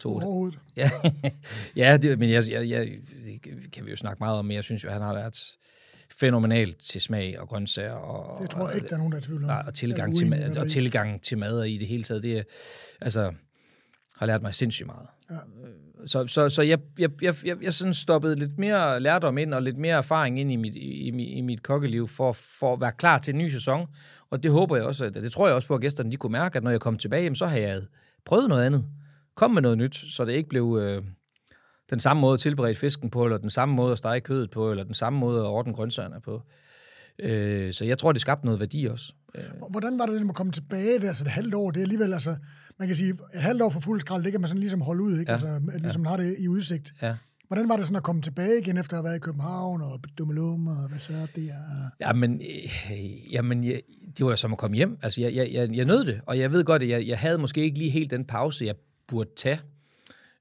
Speaker 1: Tog det. *laughs*
Speaker 2: Ja, ja det, men jeg, jeg, jeg, det kan vi jo snakke meget om, men jeg synes jo, han har været fænomenalt til smag og grøntsager. Og,
Speaker 1: det tror jeg ikke, der er nogen, der er tvivl om.
Speaker 2: Og tilgang, til, mad, og tilgang til mad og i det hele taget, det er, altså, har lært mig sindssygt meget. Ja. Så, så, så jeg, jeg, jeg, jeg, jeg sådan stoppede lidt mere lærdom ind og lidt mere erfaring ind i mit, i, i, i mit kokkeliv for, for at være klar til en ny sæson. Og det håber jeg også, at, det tror jeg også på, at gæsterne de kunne mærke, at når jeg kom tilbage, så har jeg prøvet noget andet. Kom med noget nyt, så det ikke blev øh, den samme måde at tilberede fisken på, eller den samme måde at stege kødet på, eller den samme måde at ordne grøntsagerne på. Øh, så jeg tror, det skabte noget værdi også.
Speaker 1: Hvordan var det ligesom at komme tilbage der, så det halvt år, det er alligevel, altså, man kan sige, et halvt år for fuld skrald, det kan man sådan ligesom holde ud, ikke? Ja. Altså, ligesom ja. har det i udsigt. Ja. Hvordan var det sådan at komme tilbage igen, efter at have været i København og Dummelum, og hvad så det er?
Speaker 2: Jamen, øh, jamen jeg, det var jo som at komme hjem. Altså, jeg, jeg, jeg, jeg nød det, og jeg ved godt, at jeg, jeg havde måske ikke lige helt den pause, jeg burde tage.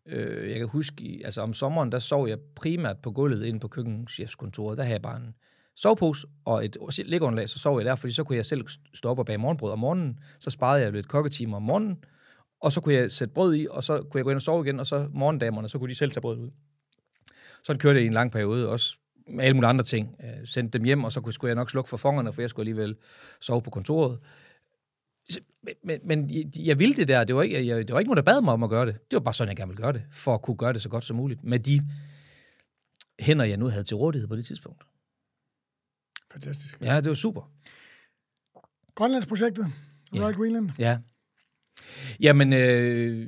Speaker 2: Øh, jeg kan huske, altså om sommeren, der sov jeg primært på gulvet inde på køkkenchefskontoret. Der havde jeg bare en sovepose og et liggeunderlag, så sov jeg der, fordi så kunne jeg selv stå op og bage morgenbrød om morgenen. Så sparede jeg lidt kokketimer om morgenen, og så kunne jeg sætte brød i, og så kunne jeg gå ind og sove igen, og så morgendamerne, så kunne de selv tage brød ud. Sådan kørte jeg i en lang periode, også med alle mulige andre ting. Øh, sendte dem hjem, og så skulle jeg nok slukke for fongerne, for jeg skulle alligevel sove på kontoret. Men, men jeg ville det der. Det var, ikke, jeg, det var ikke nogen, der bad mig om at gøre det. Det var bare sådan, jeg gerne ville gøre det, for at kunne gøre det så godt som muligt. Med de hænder, jeg nu havde til rådighed på det tidspunkt.
Speaker 1: Fantastisk.
Speaker 2: Ja, det var super.
Speaker 1: Grønlandsprojektet, Royal ja. Greenland.
Speaker 2: Ja. Jamen, øh,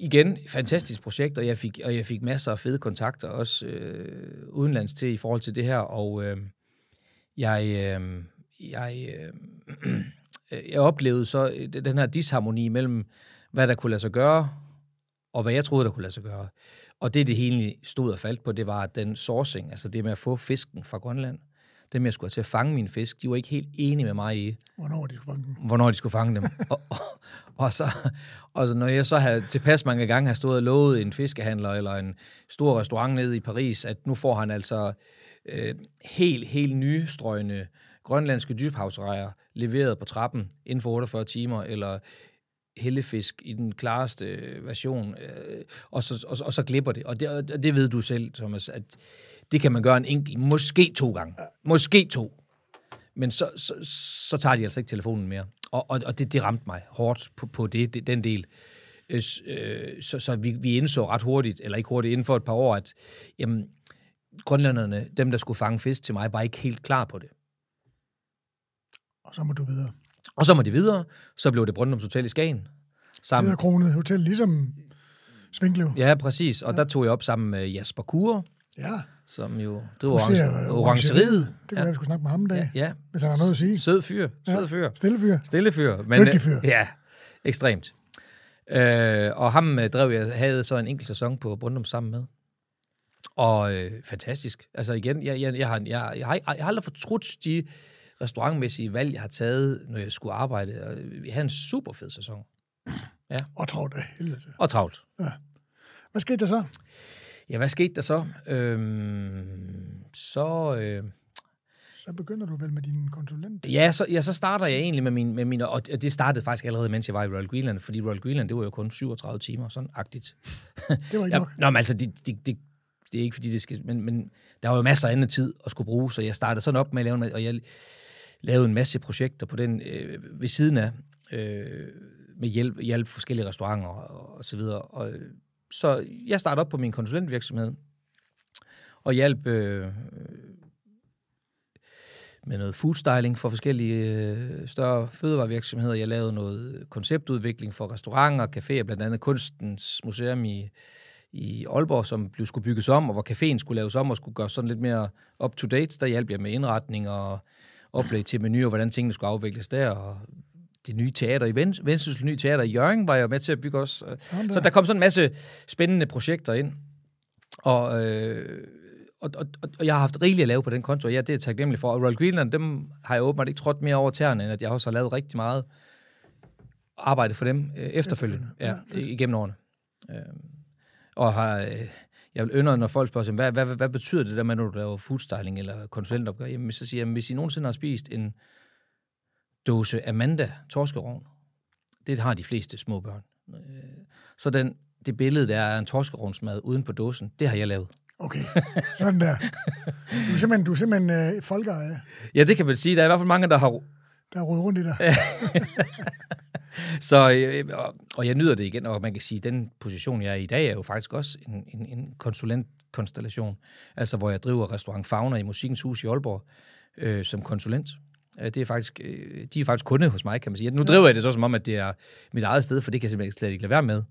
Speaker 2: igen, fantastisk projekt, og jeg fik, og jeg fik masser af fede kontakter, også øh, udenlands til i forhold til det her, og øh, jeg, øh, jeg, øh, *clears throat* jeg oplevede så øh, den her disharmoni mellem, hvad der kunne lade sig gøre, og hvad jeg troede, der kunne lade sig gøre. Og det, det hele stod og faldt på, det var den sourcing, altså det med at få fisken fra Grønland, dem jeg skulle have til at fange min fisk, de var ikke helt enige med mig i,
Speaker 1: hvornår de skulle fange dem.
Speaker 2: Hvornår de skulle fange dem. *laughs* og, og, og, så, og så, når jeg så havde tilpas mange gange har stået og lovet en fiskehandler eller en stor restaurant nede i Paris, at nu får han altså øh, helt, helt nystrøgne grønlandske dybhavsrejer leveret på trappen inden for 48 timer, eller hellefisk i den klareste version, øh, og, så, og, og så glipper det. Og det, og det ved du selv, Thomas, at det kan man gøre en enkelt, måske to gange. Måske to. Men så, så, så tager de altså ikke telefonen mere. Og, og, og det, det ramte mig hårdt på, på det, det, den del. Øh, øh, så så vi, vi indså ret hurtigt, eller ikke hurtigt, inden for et par år, at jamen, grønlænderne, dem der skulle fange fisk til mig, var ikke helt klar på det.
Speaker 1: Og så må du videre.
Speaker 2: Og så må de videre. Så blev det Brøndums Hotel i Skagen.
Speaker 1: Sammen. Det er Kronet Hotel, ligesom Svinklev.
Speaker 2: Ja, præcis. Og ja. der tog jeg op sammen med Jasper Kure,
Speaker 1: Ja.
Speaker 2: Som jo driver orange, orangeriet.
Speaker 1: Det kunne ja. være, vi skulle snakke med ham en dag,
Speaker 2: ja, ja.
Speaker 1: hvis han har noget at sige.
Speaker 2: Sød fyr. Sød fyr. Ja.
Speaker 1: Stille fyr.
Speaker 2: Stille fyr. Men,
Speaker 1: Dygtig fyr.
Speaker 2: Ja, ekstremt. Øh, og ham øh, drev jeg, havde så en enkelt sæson på Brøndum sammen med. Og øh, fantastisk. Altså igen, jeg, jeg, jeg, har, jeg, jeg, har, jeg har aldrig fortrudt de restaurantmæssige valg, jeg har taget, når jeg skulle arbejde. Vi havde en super fed sæson.
Speaker 1: Ja. Og travlt af helvede.
Speaker 2: Og travlt.
Speaker 1: Ja. Hvad skete der så?
Speaker 2: Ja, hvad skete der så? Øhm, så... Øh,
Speaker 1: så begynder du vel med din konsulent?
Speaker 2: Ja, så, ja, så starter jeg egentlig med min, med min... Og det startede faktisk allerede, mens jeg var i Royal Greenland, fordi Royal Greenland, det var jo kun 37 timer, sådan agtigt.
Speaker 1: Det var ikke nok.
Speaker 2: Nå, men altså, det, det, det, det er ikke fordi, det skal... Men, men der var jo masser af anden tid at skulle bruge, så jeg startede sådan op med at lave en, og jeg lavede en masse projekter på den øh, ved siden af, øh, med hjælp, hjælp forskellige restauranter og, og så videre. Og, så jeg startede op på min konsulentvirksomhed, og hjalp øh, øh med noget foodstyling for forskellige øh, større fødevarevirksomheder. Jeg lavede noget konceptudvikling for restauranter caféer, blandt andet Kunstens Museum i, i Aalborg, som blev skulle bygges om, og hvor caféen skulle laves om og skulle gøres sådan lidt mere up-to-date. Der hjalp jeg med indretning og oplæg til menuer, hvordan tingene skulle afvikles der, og det nye teater i Vendsyssel, nye teater i Jørgen, var jeg med til at bygge også. Så der kom sådan en masse spændende projekter ind. Og, øh, og, og, og jeg har haft rigeligt at lave på den konto, og ja, det er taknemmelig for. Og Royal Greenland, dem har jeg åbenbart ikke trådt mere over tæerne, end at jeg også har lavet rigtig meget arbejde for dem øh, efterfølgende, ja, ja, igennem årene. Øh, og har... Øh, jeg vil ønske, når folk spørger sig, hvad, hvad, hvad, hvad betyder det der med, når du laver foodstyling eller konsulentopgør? Jamen, så siger jeg, hvis I nogensinde har spist en dåse Amanda torskerovn. Det har de fleste små børn. Øh, så den, det billede, der er en torskerovnsmad uden på dåsen, det har jeg lavet.
Speaker 1: Okay, sådan der. Du er simpelthen, du er simpelthen øh, folkeejer.
Speaker 2: Ja, det kan man sige. Der er i hvert fald mange, der har...
Speaker 1: Der har rundt i dig. *laughs*
Speaker 2: så, øh, og, jeg nyder det igen, og man kan sige, at den position, jeg er i i dag, er jo faktisk også en, en, en konsulentkonstellation. Altså, hvor jeg driver restaurant Fauna i Musikkens Hus i Aalborg øh, som konsulent. Øh, det er faktisk, øh, de er faktisk kunde hos mig, kan man sige. Nu driver jeg det så som om, at det er mit eget sted, for det kan jeg simpelthen slet ikke lade være med.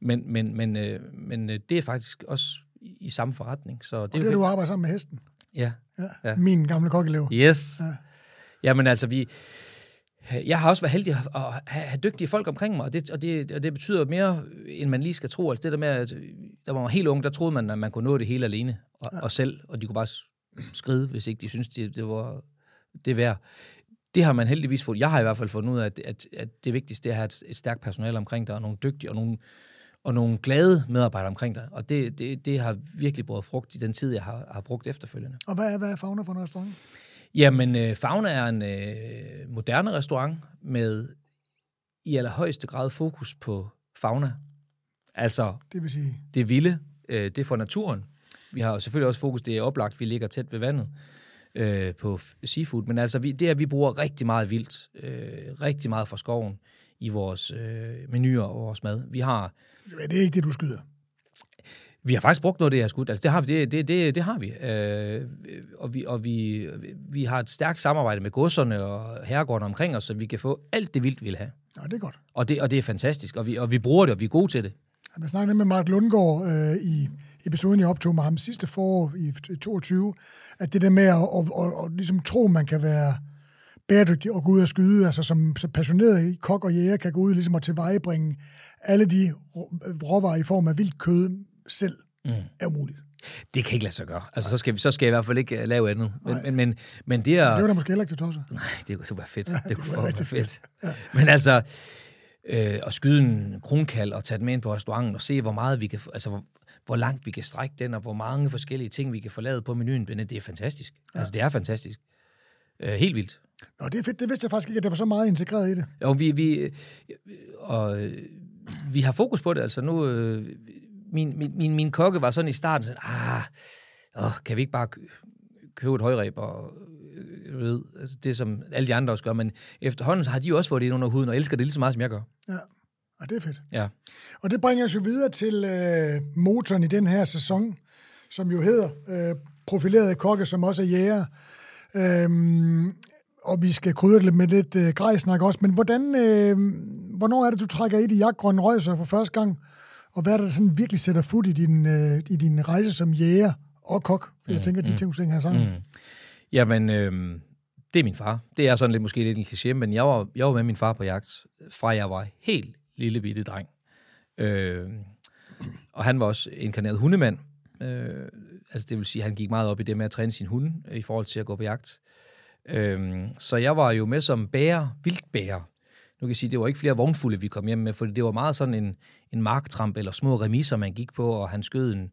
Speaker 2: Men, men, men, øh, men det er faktisk også i samme forretning. Så det
Speaker 1: og det er, du arbejder sammen med hesten?
Speaker 2: Ja.
Speaker 1: ja. ja. Min gamle kokkelev.
Speaker 2: Yes. Ja. Jamen altså, vi... Jeg har også været heldig at have, dygtige folk omkring mig, og det, og, det, og det betyder mere, end man lige skal tro. Altså det der med, at der var helt ung, der troede man, at man kunne nå det hele alene og, ja. og selv, og de kunne bare skride, hvis ikke de syntes, det, det var det værd. Det har man heldigvis fået. Jeg har i hvert fald fundet ud af, at, at, at det vigtigste er at have et, et stærkt personale omkring dig, og nogle dygtige og nogle, og nogle glade medarbejdere omkring dig. Og det, det, det har virkelig båret frugt i den tid, jeg har, har brugt efterfølgende.
Speaker 1: Og hvad er, hvad er Fauna for en restaurant?
Speaker 2: Jamen, øh, Fauna er en øh, moderne restaurant med i allerhøjeste grad fokus på fauna. Altså,
Speaker 1: det vil sige?
Speaker 2: Det vilde, øh, det er for naturen. Vi har selvfølgelig også fokus, det er oplagt, vi ligger tæt ved vandet øh, på seafood, men altså vi, det er, at vi bruger rigtig meget vildt, øh, rigtig meget fra skoven i vores øh, menuer og vores mad. Vi har...
Speaker 1: Det er ikke det, du skyder?
Speaker 2: Vi har faktisk brugt noget af det her skud. Altså, det har vi. Det, det, det, det har vi. Øh, og vi, og vi, vi har et stærkt samarbejde med godserne og herregårdene omkring os, så vi kan få alt det vildt, vi vil have.
Speaker 1: Ja, det er godt.
Speaker 2: Og det, og det er fantastisk, og vi, og vi bruger det, og vi er gode til det.
Speaker 1: Jeg snakkede med Mark Lundgaard øh, i episoden, jeg optog med ham sidste forår i 22, at det der med at, at, at, at, ligesom tro, man kan være bæredygtig og gå ud og skyde, altså som så passioneret kok og jæger kan gå ud ligesom og tilvejebringe alle de råvarer i form af vildt kød selv, mm. er umuligt.
Speaker 2: Det kan ikke lade sig gøre. Altså, så skal, vi, så skal jeg i hvert fald ikke uh, lave andet. Men, men, men, men det er...
Speaker 1: Det var da måske heller ikke til tosser.
Speaker 2: Nej, det kunne være fedt. *laughs* Ja, det, det kunne, kunne være fedt. fedt. Ja. Men altså, øh, at skyde en kronkald og tage den med ind på restauranten og se, hvor meget vi kan, altså hvor, hvor langt vi kan strække den, og hvor mange forskellige ting, vi kan få lavet på menuen. Men det er fantastisk. Ja. Altså, det er fantastisk. Øh, helt vildt.
Speaker 1: Nå, det er fedt. Det vidste jeg faktisk ikke, at det var så meget integreret i det.
Speaker 2: Jo, vi, vi, og, vi har fokus på det. Altså nu, øh, min, min, min, min kokke var sådan i starten, sådan, ah, åh, kan vi ikke bare købe et højreb og øh, ved, altså det, som alle de andre også gør, men efterhånden så har de også fået det ind under huden, og elsker det lige så meget, som jeg gør.
Speaker 1: Ja, og det er fedt.
Speaker 2: Ja.
Speaker 1: Og det bringer os jo videre til øh, motoren i den her sæson, som jo hedder øh, profilerede kokke, som også er jæger. Øhm, og vi skal krydre det med lidt øh, grejsnak også, men hvordan, øh, hvornår er det, du trækker i de jagtgrønne røgser for første gang? Og hvad er det, der sådan virkelig sætter fod i din, øh, i din rejse som jæger Og kok. Jeg mm, tænker, de mm, ting, ting her sammen. Mm.
Speaker 2: Jamen, øh, det er min far. Det er sådan lidt måske lidt en kliché, men jeg var, jeg var med min far på jagt, fra jeg var helt lille bitte dreng. Øh, og han var også inkarneret hundemand. Øh, altså det vil sige, at han gik meget op i det med at træne sin hund i forhold til at gå på jagt. Øh, så jeg var jo med som bærer, vildbærer. Nu kan jeg sige, det var ikke flere vognfulde, vi kom hjem med, for det var meget sådan en, en marktramp eller små remiser, man gik på, og han skød en,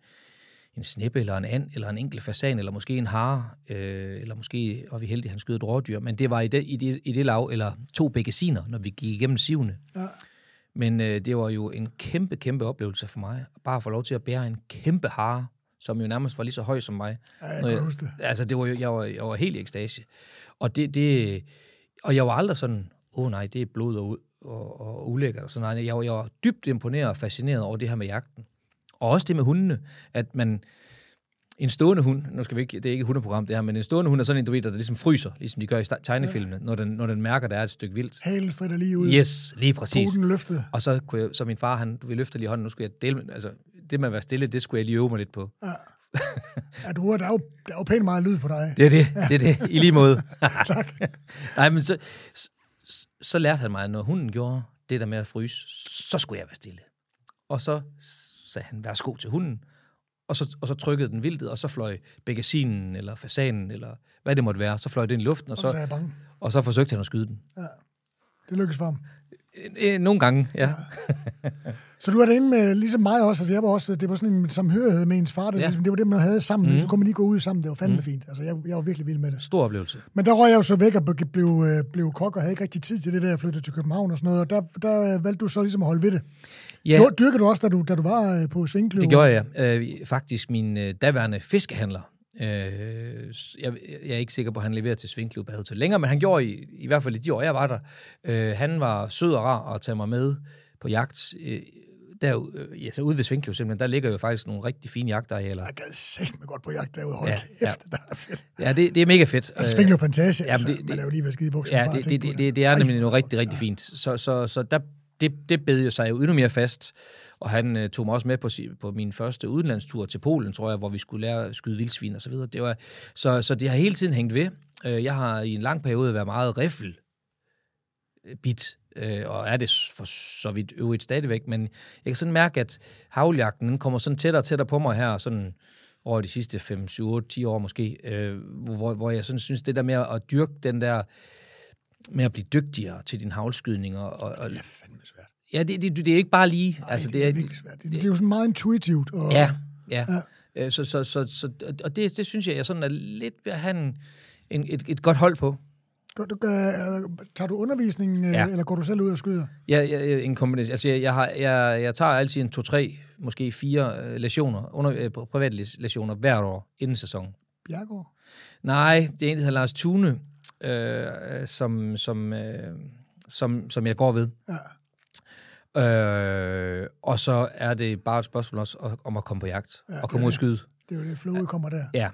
Speaker 2: en snippe eller en and, eller en enkelt fasan, eller måske en hare, øh, eller måske var vi heldige, at han skød et rådyr. Men det var i det, i det, i det lav, eller to begasiner, når vi gik igennem sivene. Ja. Men øh, det var jo en kæmpe, kæmpe oplevelse for mig. Bare at få lov til at bære en kæmpe hare, som jo nærmest var lige så høj som mig.
Speaker 1: Ja, jeg, jeg det.
Speaker 2: Altså, det var jo, jeg, var, jeg var helt i ekstase. Og, det, det, og jeg var aldrig sådan, åh oh, nej, det er blod og, og, og ulækkert. Og sådan, nej, jeg, var, jeg var dybt imponeret og fascineret over det her med jagten. Og også det med hundene, at man, en stående hund, nu skal vi ikke, det er ikke et hundeprogram det her, men en stående hund er sådan en, du ved, der ligesom fryser, ligesom de gør i tegnefilmene, når, den, når den mærker, der er et stykke vildt.
Speaker 1: Halen strider lige ud.
Speaker 2: Yes, lige præcis.
Speaker 1: Poten løftet.
Speaker 2: Og så, kunne jeg, så min far, han, du vil løfte lige hånden, nu skulle jeg dele, altså det med at være stille, det skulle jeg lige øve mig lidt på. Ja.
Speaker 1: ja, du, der, er jo, der er jo pænt meget lyd på dig.
Speaker 2: Det er det, ja. det er det, i lige måde. *laughs*
Speaker 1: tak.
Speaker 2: Nej, men så, så, så lærte han mig, at når hunden gjorde det der med at fryse, så skulle jeg være stille. Og så sagde han, værsgo til hunden, og så, og så trykkede den vildt, og så fløj begasinen, eller fasanen, eller hvad det måtte være, så fløj den i luften, og,
Speaker 1: og så, så, bange.
Speaker 2: og så forsøgte han at skyde den. Ja,
Speaker 1: det lykkedes for ham.
Speaker 2: Øh, øh, nogle gange, ja.
Speaker 1: ja. Så du var derinde med, ligesom mig også, altså jeg var også, det var sådan en samhørighed med ens far, det, ja. ligesom, det var det, man havde sammen, mm. så kunne man lige gå ud sammen, det var fandme mm. fint. Altså jeg, jeg var virkelig vild med det.
Speaker 2: Stor oplevelse.
Speaker 1: Men der røg jeg jo så væk og blev, øh, blev kok, og havde ikke rigtig tid til det der, jeg flyttede til København og sådan noget, og der, der valgte du så ligesom at holde ved det. Ja. Dyrkede du også, da du, da du var på Svingkløver?
Speaker 2: Det gjorde jeg. Øh, faktisk min øh, daværende fiskehandler, Øh, jeg, jeg er ikke sikker på, at han leverer til Svinklub til længere, men han gjorde i, i hvert fald i de år, jeg var der. Øh, han var sød og rar at tage mig med på jagt. Øh, der, øh, ja, så ude ved Svinkløv simpelthen, der ligger jo faktisk nogle rigtig fine jagtarealer.
Speaker 1: Jeg gad sæt mig godt på jagt derude. Hold ja, kæft, ja. det er fedt.
Speaker 2: Ja, det, det er mega fedt.
Speaker 1: Altså Svinkløv Plantage, ja, altså, det, man er jo lige ved skide bukser.
Speaker 2: Ja, det, det, det, det, det er nemlig noget rigtig, rigtig fint. Så, så, så der, det, det bed jo sig jo endnu mere fast. Og han øh, tog mig også med på, på min første udenlandstur til Polen, tror jeg, hvor vi skulle lære at skyde vildsvin og så videre. Det var, så, så det har hele tiden hængt ved. Øh, jeg har i en lang periode været meget riffel øh, bit, øh, og er det for så vidt øvrigt stadigvæk, men jeg kan sådan mærke, at havljagten den kommer sådan tættere og tættere på mig her, sådan over de sidste 5, 7, 8, 10 år måske, øh, hvor, hvor jeg sådan synes, det der med at dyrke den der, med at blive dygtigere til din havlskydning. Og, og,
Speaker 1: det er fandme svært.
Speaker 2: Ja, det, det, det er ikke bare lige.
Speaker 1: Nej, altså, det, det er virkelig svært. Det, det, er jo sådan meget intuitivt. Og,
Speaker 2: ja, ja. ja. Øh, så, så, så, så, og det, det synes jeg, jeg sådan er lidt ved at have en, en, et, et godt hold på.
Speaker 1: Gør du, gør, tager du undervisning, øh, ja. eller går du selv ud og skyder?
Speaker 2: Ja, ja en kombination. Altså, jeg, jeg, har, jeg, jeg tager altid en to-tre, måske fire uh, lektioner, under, uh, private lektioner hvert år inden sæsonen.
Speaker 1: Bjergård?
Speaker 2: Nej, det er en, der hedder Lars Thune, øh, som, som, øh, som, som jeg går ved. Ja. Øh, og så er det bare et spørgsmål også om at komme på jagt ja, og komme ud og skyde.
Speaker 1: Det er jo det, flowet kommer der.
Speaker 2: Ja.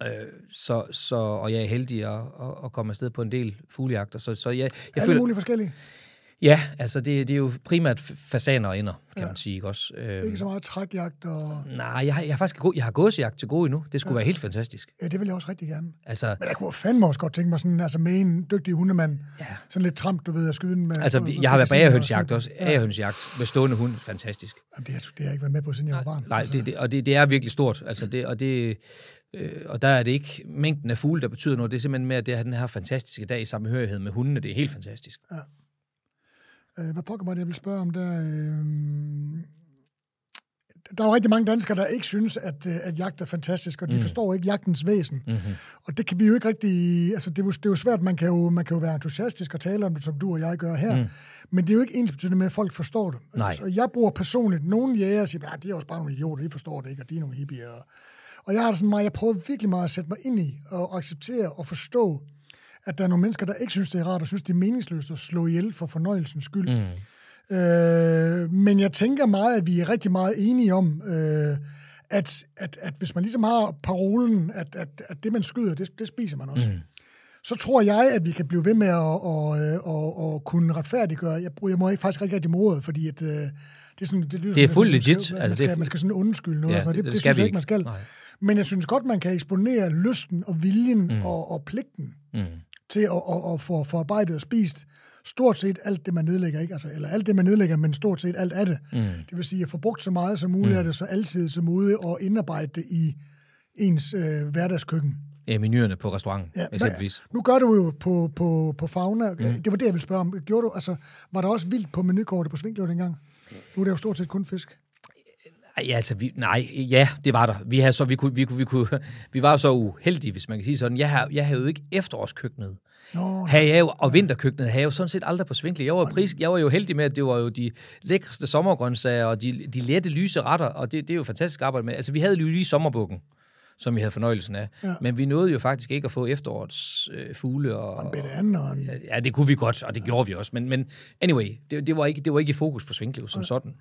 Speaker 2: ja. Øh, så, så, og jeg er heldig at, at, at komme afsted på en del fuglejagter. Så, så jeg, jeg
Speaker 1: Alle føler, mulige forskellige?
Speaker 2: Ja, altså det, det er jo primært fasaner og ender, kan ja. man sige. Ikke, også?
Speaker 1: Øhm, ikke så meget trækjagt og...
Speaker 2: Nej, jeg har, jeg har faktisk jeg har gåsejagt til gode endnu. Det skulle ja. være helt fantastisk.
Speaker 1: Ja, det vil jeg også rigtig gerne. Altså, Men jeg kunne fandme også godt tænke mig sådan, altså med en dygtig hundemand, ja. sådan lidt tramp, du ved, at skyde med...
Speaker 2: Altså, med, jeg har været på ærehønsjagt også. Ja. Ærehønsjagt med stående hund, fantastisk.
Speaker 1: Jamen, det, har, det har jeg ikke været med på, siden jeg var barn.
Speaker 2: Nej, altså. det, det, og det, det er virkelig stort. Altså, det, og det... Øh, og der er det ikke mængden af fugle, der betyder noget. Det er simpelthen med, at det er den her fantastiske dag i sammenhørighed med hundene. Det er helt fantastisk. Ja.
Speaker 1: Øh, hvad pokker var det, jeg vil spørge om der? Øh, der er jo rigtig mange danskere, der ikke synes, at, øh, at jagt er fantastisk, og de mm. forstår ikke jagtens væsen. Mm-hmm. Og det kan vi jo ikke rigtig... Altså, det er jo, det er jo svært, man kan jo, man kan jo være entusiastisk og tale om det, som du og jeg gør her. Mm. Men det er jo ikke ens betydende med, at folk forstår det.
Speaker 2: Nej. Altså,
Speaker 1: jeg bruger personligt nogle jæger, siger, at de er også bare nogle idioter, de forstår det ikke, og de er nogle hippier. Og jeg har det sådan meget, jeg prøver virkelig meget at sætte mig ind i, og acceptere og forstå, at der er nogle mennesker, der ikke synes, det er rart, og synes, det er meningsløst at slå ihjel for fornøjelsens skyld. Mm. Øh, men jeg tænker meget, at vi er rigtig meget enige om, øh, at, at, at hvis man ligesom har parolen, at, at, at det, man skyder, det, det spiser man også. Mm. Så tror jeg, at vi kan blive ved med at, at, at, at, kunne retfærdiggøre. Jeg, jeg må ikke faktisk ikke rigtig mordet, fordi at, øh, Det er, sådan, det lyder
Speaker 2: det er fuldt
Speaker 1: man skal-
Speaker 2: legit.
Speaker 1: Man,
Speaker 2: Altså,
Speaker 1: skal,
Speaker 2: det er
Speaker 1: man skal sådan undskylde noget.
Speaker 2: Ja,
Speaker 1: Ja, det,
Speaker 2: det-
Speaker 1: det,
Speaker 2: skal
Speaker 1: synes jeg
Speaker 2: ikke.
Speaker 1: ikke, man skal.
Speaker 2: Nej.
Speaker 1: Men jeg synes godt, man kan eksponere lysten og viljen mm. og, og pligten
Speaker 2: Mm.
Speaker 1: Til at, at, at få forarbejdet og spist stort set alt det, man nedlægger. Ikke? Altså, eller alt det, man nedlægger, men stort set alt af det. Mm. Det vil sige at få brugt så meget som muligt mm. af det, så altid som muligt, og indarbejde det i ens øh, hverdagskøkken.
Speaker 2: Ja, menuerne på restauranten,
Speaker 1: Ja,
Speaker 2: eksempelvis.
Speaker 1: Nu gør du jo på, på, på Fauna. Mm. Det var det, jeg ville spørge om. Gjorde du, altså, var der også vildt på menukortet på Svinkløv dengang? Nu er det jo stort set kun fisk.
Speaker 2: Ej, altså, vi, nej, ja, det var der. Vi, havde så, vi, kunne, vi, kunne, vi, kunne, vi var så uheldige, hvis man kan sige sådan. Jeg, har, jeg havde jo ikke efterårskøkkenet.
Speaker 1: Nå,
Speaker 2: Havde jeg jo, og vinterkøkkenet havde jeg jo sådan set aldrig på Svinkle. Jeg var, pris, jeg var jo heldig med, at det var jo de lækreste sommergrøntsager og de, de lette, lyse retter, og det, det er jo fantastisk arbejde med. Altså, vi havde jo lige sommerbukken, som vi havde fornøjelsen af.
Speaker 1: Ja.
Speaker 2: Men vi nåede jo faktisk ikke at få efterårets øh, fugle. Og,
Speaker 1: en bitte anden og en...
Speaker 2: Ja, det kunne vi godt, og det gjorde vi også. Men, men anyway, det, det, var ikke, det var ikke i fokus på Svinklev som sådan.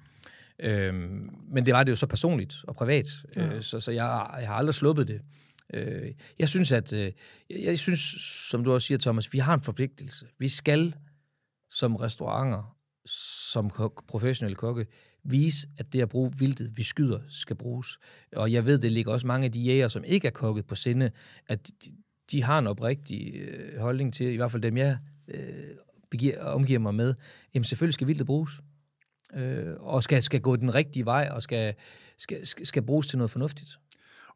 Speaker 2: Øhm, men det var det jo så personligt og privat, ja. øh, så, så jeg, jeg har aldrig sluppet det. Øh, jeg synes, at, øh, jeg, jeg synes, som du også siger, Thomas, vi har en forpligtelse. Vi skal som restauranter, som kok, professionelle kokke, vise, at det at bruge vildtet, vi skyder, skal bruges. Og jeg ved, det ligger også mange af de jæger, som ikke er kokket på sinde, at de, de har en oprigtig øh, holdning til, i hvert fald dem, jeg øh, begiver, omgiver mig med, jamen selvfølgelig skal vildtet bruges. Øh, og skal, skal gå den rigtige vej, og skal, skal, skal, bruges til noget fornuftigt.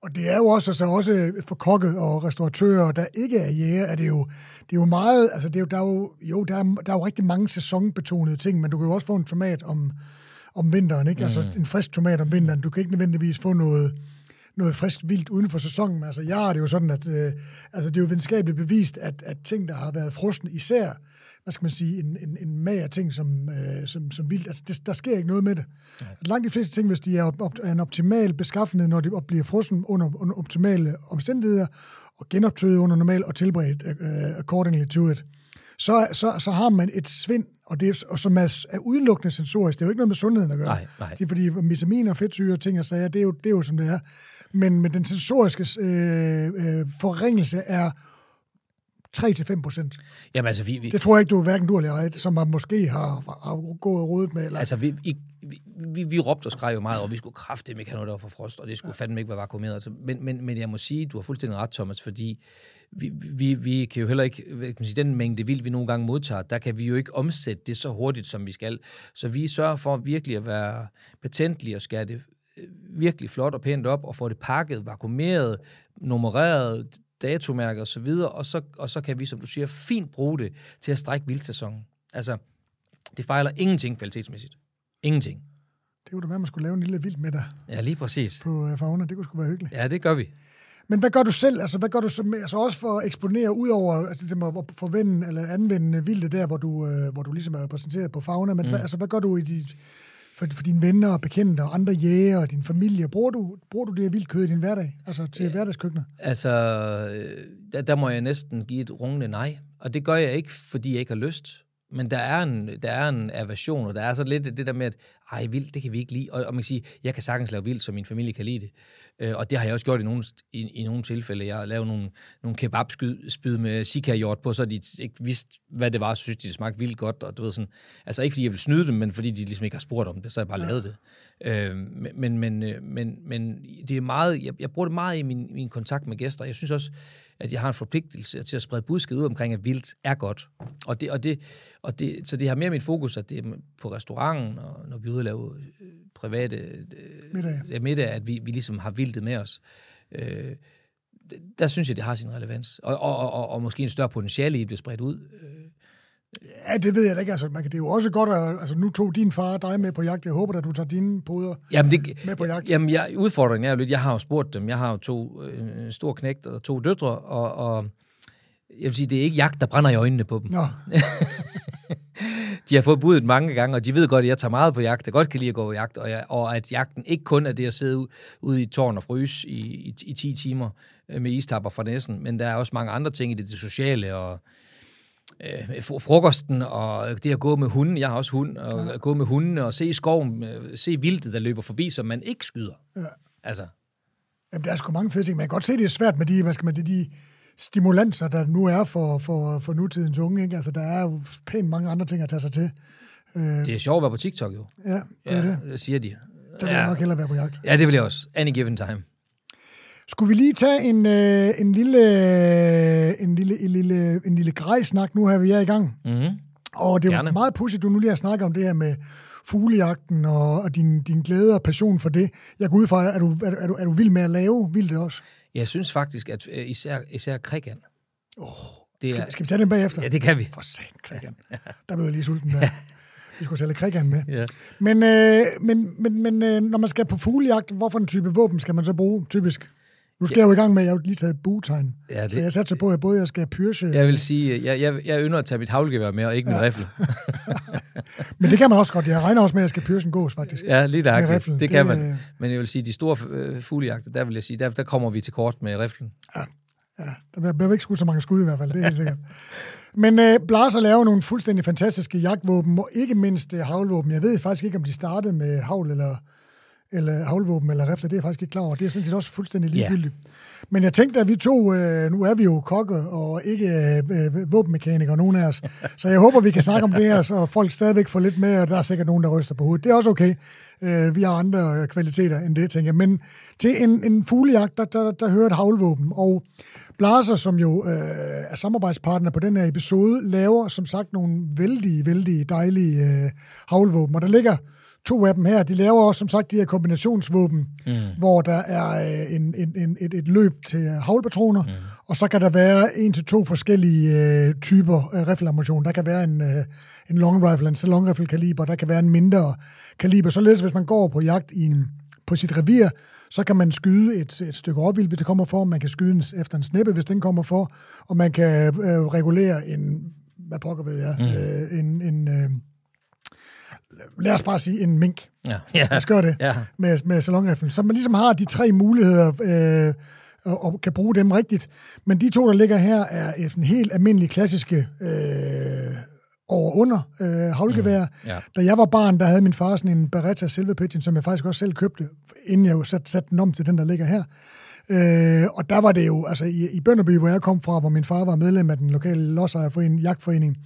Speaker 1: Og det er jo også, altså også for kokke og restauratører, der ikke er jæger, er det jo, det er jo meget, altså det er jo, der er jo, jo der, er, der er jo rigtig mange sæsonbetonede ting, men du kan jo også få en tomat om, om vinteren, ikke? Altså en frisk tomat om vinteren. Du kan ikke nødvendigvis få noget, noget frisk vildt uden for sæsonen. Altså jeg har det jo sådan, at øh, altså, det er jo videnskabeligt bevist, at, at ting, der har været frosne, især, hvad skal man sige, en, en, en mager ting som, øh, som, som vildt, altså det, der sker ikke noget med det. At langt de fleste ting, hvis de er op, er en optimal beskaffenhed, når de op- bliver frosne under, under optimale omstændigheder, og genoptøet under normal og tilberedt uh, accordingly to it, så, så, så har man et svind, og, det er, og som er, er udelukkende sensorisk. Det er jo ikke noget med sundheden at gøre.
Speaker 2: Nej, nej.
Speaker 1: Det er fordi vitaminer, fedtsyre og ting og sager, det er jo, det er jo som det er. Men, men den sensoriske øh, øh, forringelse er 3-5 procent.
Speaker 2: Jamen altså, vi, vi,
Speaker 1: Det tror jeg ikke, du hverken du eller jeg, som har måske har, har gået og rodet med. Eller,
Speaker 2: Altså, vi, vi, vi, vi råbte og skreg jo meget, og vi skulle kraftedeme ikke have noget, der var for frost, og det skulle fandme ikke være vakuumeret. Altså, men, men, men jeg må sige, du har fuldstændig ret, Thomas, fordi vi, vi, vi kan jo heller ikke, kan man sige, den mængde vildt, vi nogle gange modtager, der kan vi jo ikke omsætte det så hurtigt, som vi skal. Så vi sørger for virkelig at være patentlige og skære det virkelig flot og pænt op, og få det pakket, vakuumeret, nummereret, så videre, og så, og så kan vi, som du siger, fint bruge det til at strække vildsæsonen. Altså, det fejler ingenting kvalitetsmæssigt. Ingenting.
Speaker 1: det kunne da være, man skulle lave en lille vild med dig
Speaker 2: Ja, lige præcis.
Speaker 1: på øh, fauna. Det kunne sgu være hyggeligt.
Speaker 2: Ja, det gør vi.
Speaker 1: Men hvad gør du selv? Altså, hvad gør du så med, altså også for at eksponere ud over, altså til at forvende eller anvende vildt der, hvor du, øh, hvor du ligesom er repræsenteret på fauna, men mm. hvad, altså, hvad gør du i dit, for, for dine venner og bekendte og andre jæger og din familie? Bruger du, bruger du det her vildt kød i din hverdag? Altså til ja. hverdagskøkkenet?
Speaker 2: Altså, øh, der, der må jeg næsten give et rungende nej. Og det gør jeg ikke, fordi jeg ikke har lyst. Men der er en, der er en aversion, og der er så lidt det der med, at ej, vildt, det kan vi ikke lide. Og, og man kan sige, jeg kan sagtens lave vildt, så min familie kan lide det. Øh, og det har jeg også gjort i nogle, i, i nogle tilfælde. Jeg har lavet nogle, nogle kebabspyd med sikajort på, så de ikke vidste, hvad det var, så synes de, det smagte vildt godt. Og du ved sådan, altså ikke fordi jeg vil snyde dem, men fordi de ligesom ikke har spurgt om det, så har jeg bare ja. lavet det. Øh, men, men, øh, men, men det er meget, jeg, jeg bruger det meget i min, min kontakt med gæster. Jeg synes også, at jeg har en forpligtelse til at sprede budskabet ud omkring, at vildt er godt. Og det, og det, og det, så det har mere mit fokus, at det er på restauranten, og når vi ude og lave øh, private øh,
Speaker 1: Middag.
Speaker 2: ja, middag, at vi, vi ligesom har vildtet med os. Øh, der synes jeg, det har sin relevans. Og, og, og, og måske en større potentiale i at blive spredt ud. Øh,
Speaker 1: Ja, det ved jeg da ikke. Altså, man kan, det er jo også godt, at altså, nu tog din far dig med på jagt. Jeg håber, at du tager dine poder
Speaker 2: Jamen, det,
Speaker 1: med på jagt.
Speaker 2: Jamen, jeg, udfordringen er jo lidt, jeg har jo spurgt dem. Jeg har jo to øh, en stor knægt og to døtre, og, og jeg vil sige, det er ikke jagt, der brænder i øjnene på dem.
Speaker 1: Nå, *laughs*
Speaker 2: De har fået budet mange gange, og de ved godt, at jeg tager meget på jagt. Jeg godt kan lide at gå på jagt, og, jeg, og at jagten ikke kun er det at sidde ude, ude i et tårn og fryse i, i, i 10 timer øh, med istapper fra næsen, men der er også mange andre ting i det, det sociale, og øh, fr- frokosten, og det at gå med hunden, jeg har også hund, og ja. gå med hundene, og se skoven, øh, se vildtet, der løber forbi, som man ikke skyder.
Speaker 1: Ja.
Speaker 2: Altså,
Speaker 1: Jamen, der er sgu mange fede ting. Man kan godt se, det er svært med de, hvad skal man, det, de stimulanser, der nu er for, for, for nutidens unge. Ikke? Altså, der er jo pænt mange andre ting at tage sig til.
Speaker 2: Øh, det er sjovt at være på TikTok, jo.
Speaker 1: Ja, det er ja, det.
Speaker 2: siger de.
Speaker 1: Der vil ja. jeg nok hellere være på jagt.
Speaker 2: Ja, det vil jeg også. Any given time.
Speaker 1: Skulle vi lige tage en, øh, en lille, en lille, en lille, en lille grejsnak nu her, vi er i gang?
Speaker 2: Mm-hmm.
Speaker 1: Og det er Gerne. meget pudsigt, du nu lige har snakket om det her med fuglejagten og, og din, din glæde og passion for det. Jeg går ud fra, er du, er, er, du, er du vild med at lave vildt også?
Speaker 2: Jeg synes faktisk, at øh, især, især krigan.
Speaker 1: Oh, det skal, er, skal vi tage den bagefter?
Speaker 2: Ja, det kan vi.
Speaker 1: For satan, krigan. Der blev jeg lige sulten der. Vi skulle tage krigan med.
Speaker 2: Ja.
Speaker 1: Men, øh, men, men, men øh, når man skal på fuglejagt, hvorfor en type våben skal man så bruge, typisk? Nu skal ja. jeg jo i gang med, at jeg har lige taget buetegn. Ja, det... Så jeg satser på, at både jeg skal pyrse...
Speaker 2: Jeg vil sige, jeg, jeg, jeg ynder at tage mit havlgevær med, og ikke ja. min rifle. *laughs*
Speaker 1: Men det kan man også godt. Jeg regner også med, at jeg skal pyrse en gås, faktisk.
Speaker 2: Ja, lige der. Det, det kan man. Men jeg vil sige, de store øh, fuglejagter, der vil jeg sige, der, der kommer vi til kort med riflen.
Speaker 1: Ja, ja. der bliver ikke skudt så mange skud i hvert fald, det er helt sikkert. *laughs* Men øh, Blaser laver nogle fuldstændig fantastiske jagtvåben, og ikke mindst øh, havlvåben. Jeg ved faktisk ikke, om de startede med havl eller eller havlvåben eller rifler, det er jeg faktisk ikke klar over. Det er sådan set også fuldstændig ligegyldigt. Ja. Men jeg tænkte, at vi to, øh, nu er vi jo kokke og ikke øh, våbenmekanikere, nogen af os, *laughs* så jeg håber, vi kan snakke om det her, så folk stadigvæk får lidt med, og der er sikkert nogen, der ryster på hovedet. Det er også okay. Øh, vi har andre kvaliteter end det, tænker jeg. Men til en, en fuglejagt, der, der, der hører et havlvåben, og Blaser, som jo øh, er samarbejdspartner på den her episode, laver som sagt nogle vældig, vældig dejlige øh, havlvåben, og der ligger to af dem her, de laver også som sagt de her kombinationsvåben, mm. hvor der er øh, en, en, en, et, et løb til havlpatroner, mm. og så kan der være en til to forskellige øh, typer øh, rifleammunition. Der kan være en, øh, en long rifle, en salon rifle kaliber, der kan være en mindre kaliber. Således hvis man går på jagt i en, på sit revir, så kan man skyde et, et stykke overvild, hvis det kommer for, man kan skyde en, efter en snippe, hvis den kommer for, og man kan øh, regulere en, hvad pokker ved jeg, mm. øh, en, en øh, lad os bare sige en mink.
Speaker 2: Ja. ja.
Speaker 1: Lad os gøre det
Speaker 2: ja.
Speaker 1: med, med salonriflen. Så man ligesom har de tre muligheder, øh, og, og kan bruge dem rigtigt. Men de to, der ligger her, er en helt almindelig klassiske øh, over-under øh, havlgevær. Mm, yeah. Da jeg var barn, der havde min far sådan en Beretta Silver Pigeon, som jeg faktisk også selv købte, inden jeg jo satte sat den om til den, der ligger her. Øh, og der var det jo, altså i, i Bønderby, hvor jeg kom fra, hvor min far var medlem af den lokale lodsejerforening, jagtforening,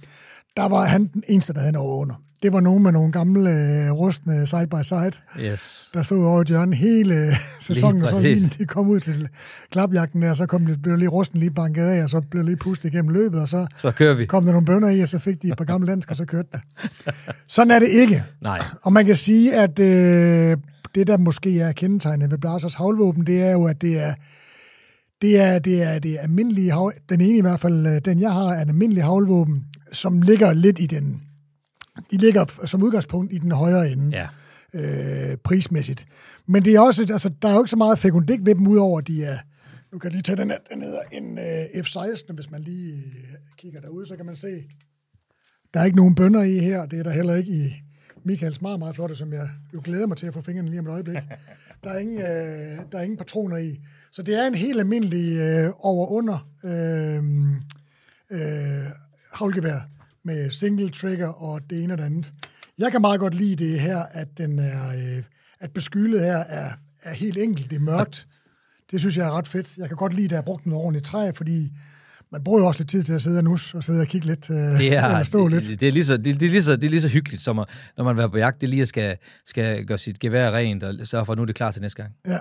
Speaker 1: der var han den eneste, der havde en over under det var nogen med nogle gamle, øh, rustne side-by-side,
Speaker 2: yes.
Speaker 1: der stod over i hjørnet hele sæsonen, og så lige de kom ud til klapjagten der, så kom det, blev lige rusten lige banket af, og så blev lige pustet igennem løbet, og så,
Speaker 2: så kører vi.
Speaker 1: kom der nogle bønder i, og så fik de et par gamle landsk, og så kørte det. Sådan er det ikke.
Speaker 2: Nej.
Speaker 1: Og man kan sige, at øh, det, der måske er kendetegnet ved Blasers havlvåben, det er jo, at det er det er, det er det almindelige hav, den ene i hvert fald, øh, den jeg har, er en almindelig havlvåben, som ligger lidt i den de ligger som udgangspunkt i den højere ende.
Speaker 2: Ja.
Speaker 1: Øh, prismæssigt. Men det er også, altså, der er jo ikke så meget fekundik ved dem, udover at de er, nu kan jeg lige tage den her, den hedder en øh, F-16, hvis man lige øh, kigger derude, så kan man se, der er ikke nogen bønder i her, det er der heller ikke i Michaels meget, meget flotte, som jeg jo glæder mig til at få fingrene lige om et øjeblik. *laughs* Der er ingen, øh, der er ingen patroner i. Så det er en helt almindelig øh, over-under øh, øh, havlgevær med single trigger og det ene og det andet. Jeg kan meget godt lide det her, at, den er, øh, at beskyldet her er, er helt enkelt, det er mørkt. Det synes jeg er ret fedt. Jeg kan godt lide, at jeg har brugt noget ordentligt træ, fordi man bruger jo også lidt tid til at sidde og nus og sidde og kigge lidt, øh, det er, eller stå lidt.
Speaker 2: Det, det, er lige så, det, det, er lige så, det er lige så hyggeligt, som at, når man er på jagt, det lige skal, skal gøre sit gevær rent og sørge for, at nu er det klar til næste gang.
Speaker 1: Ja.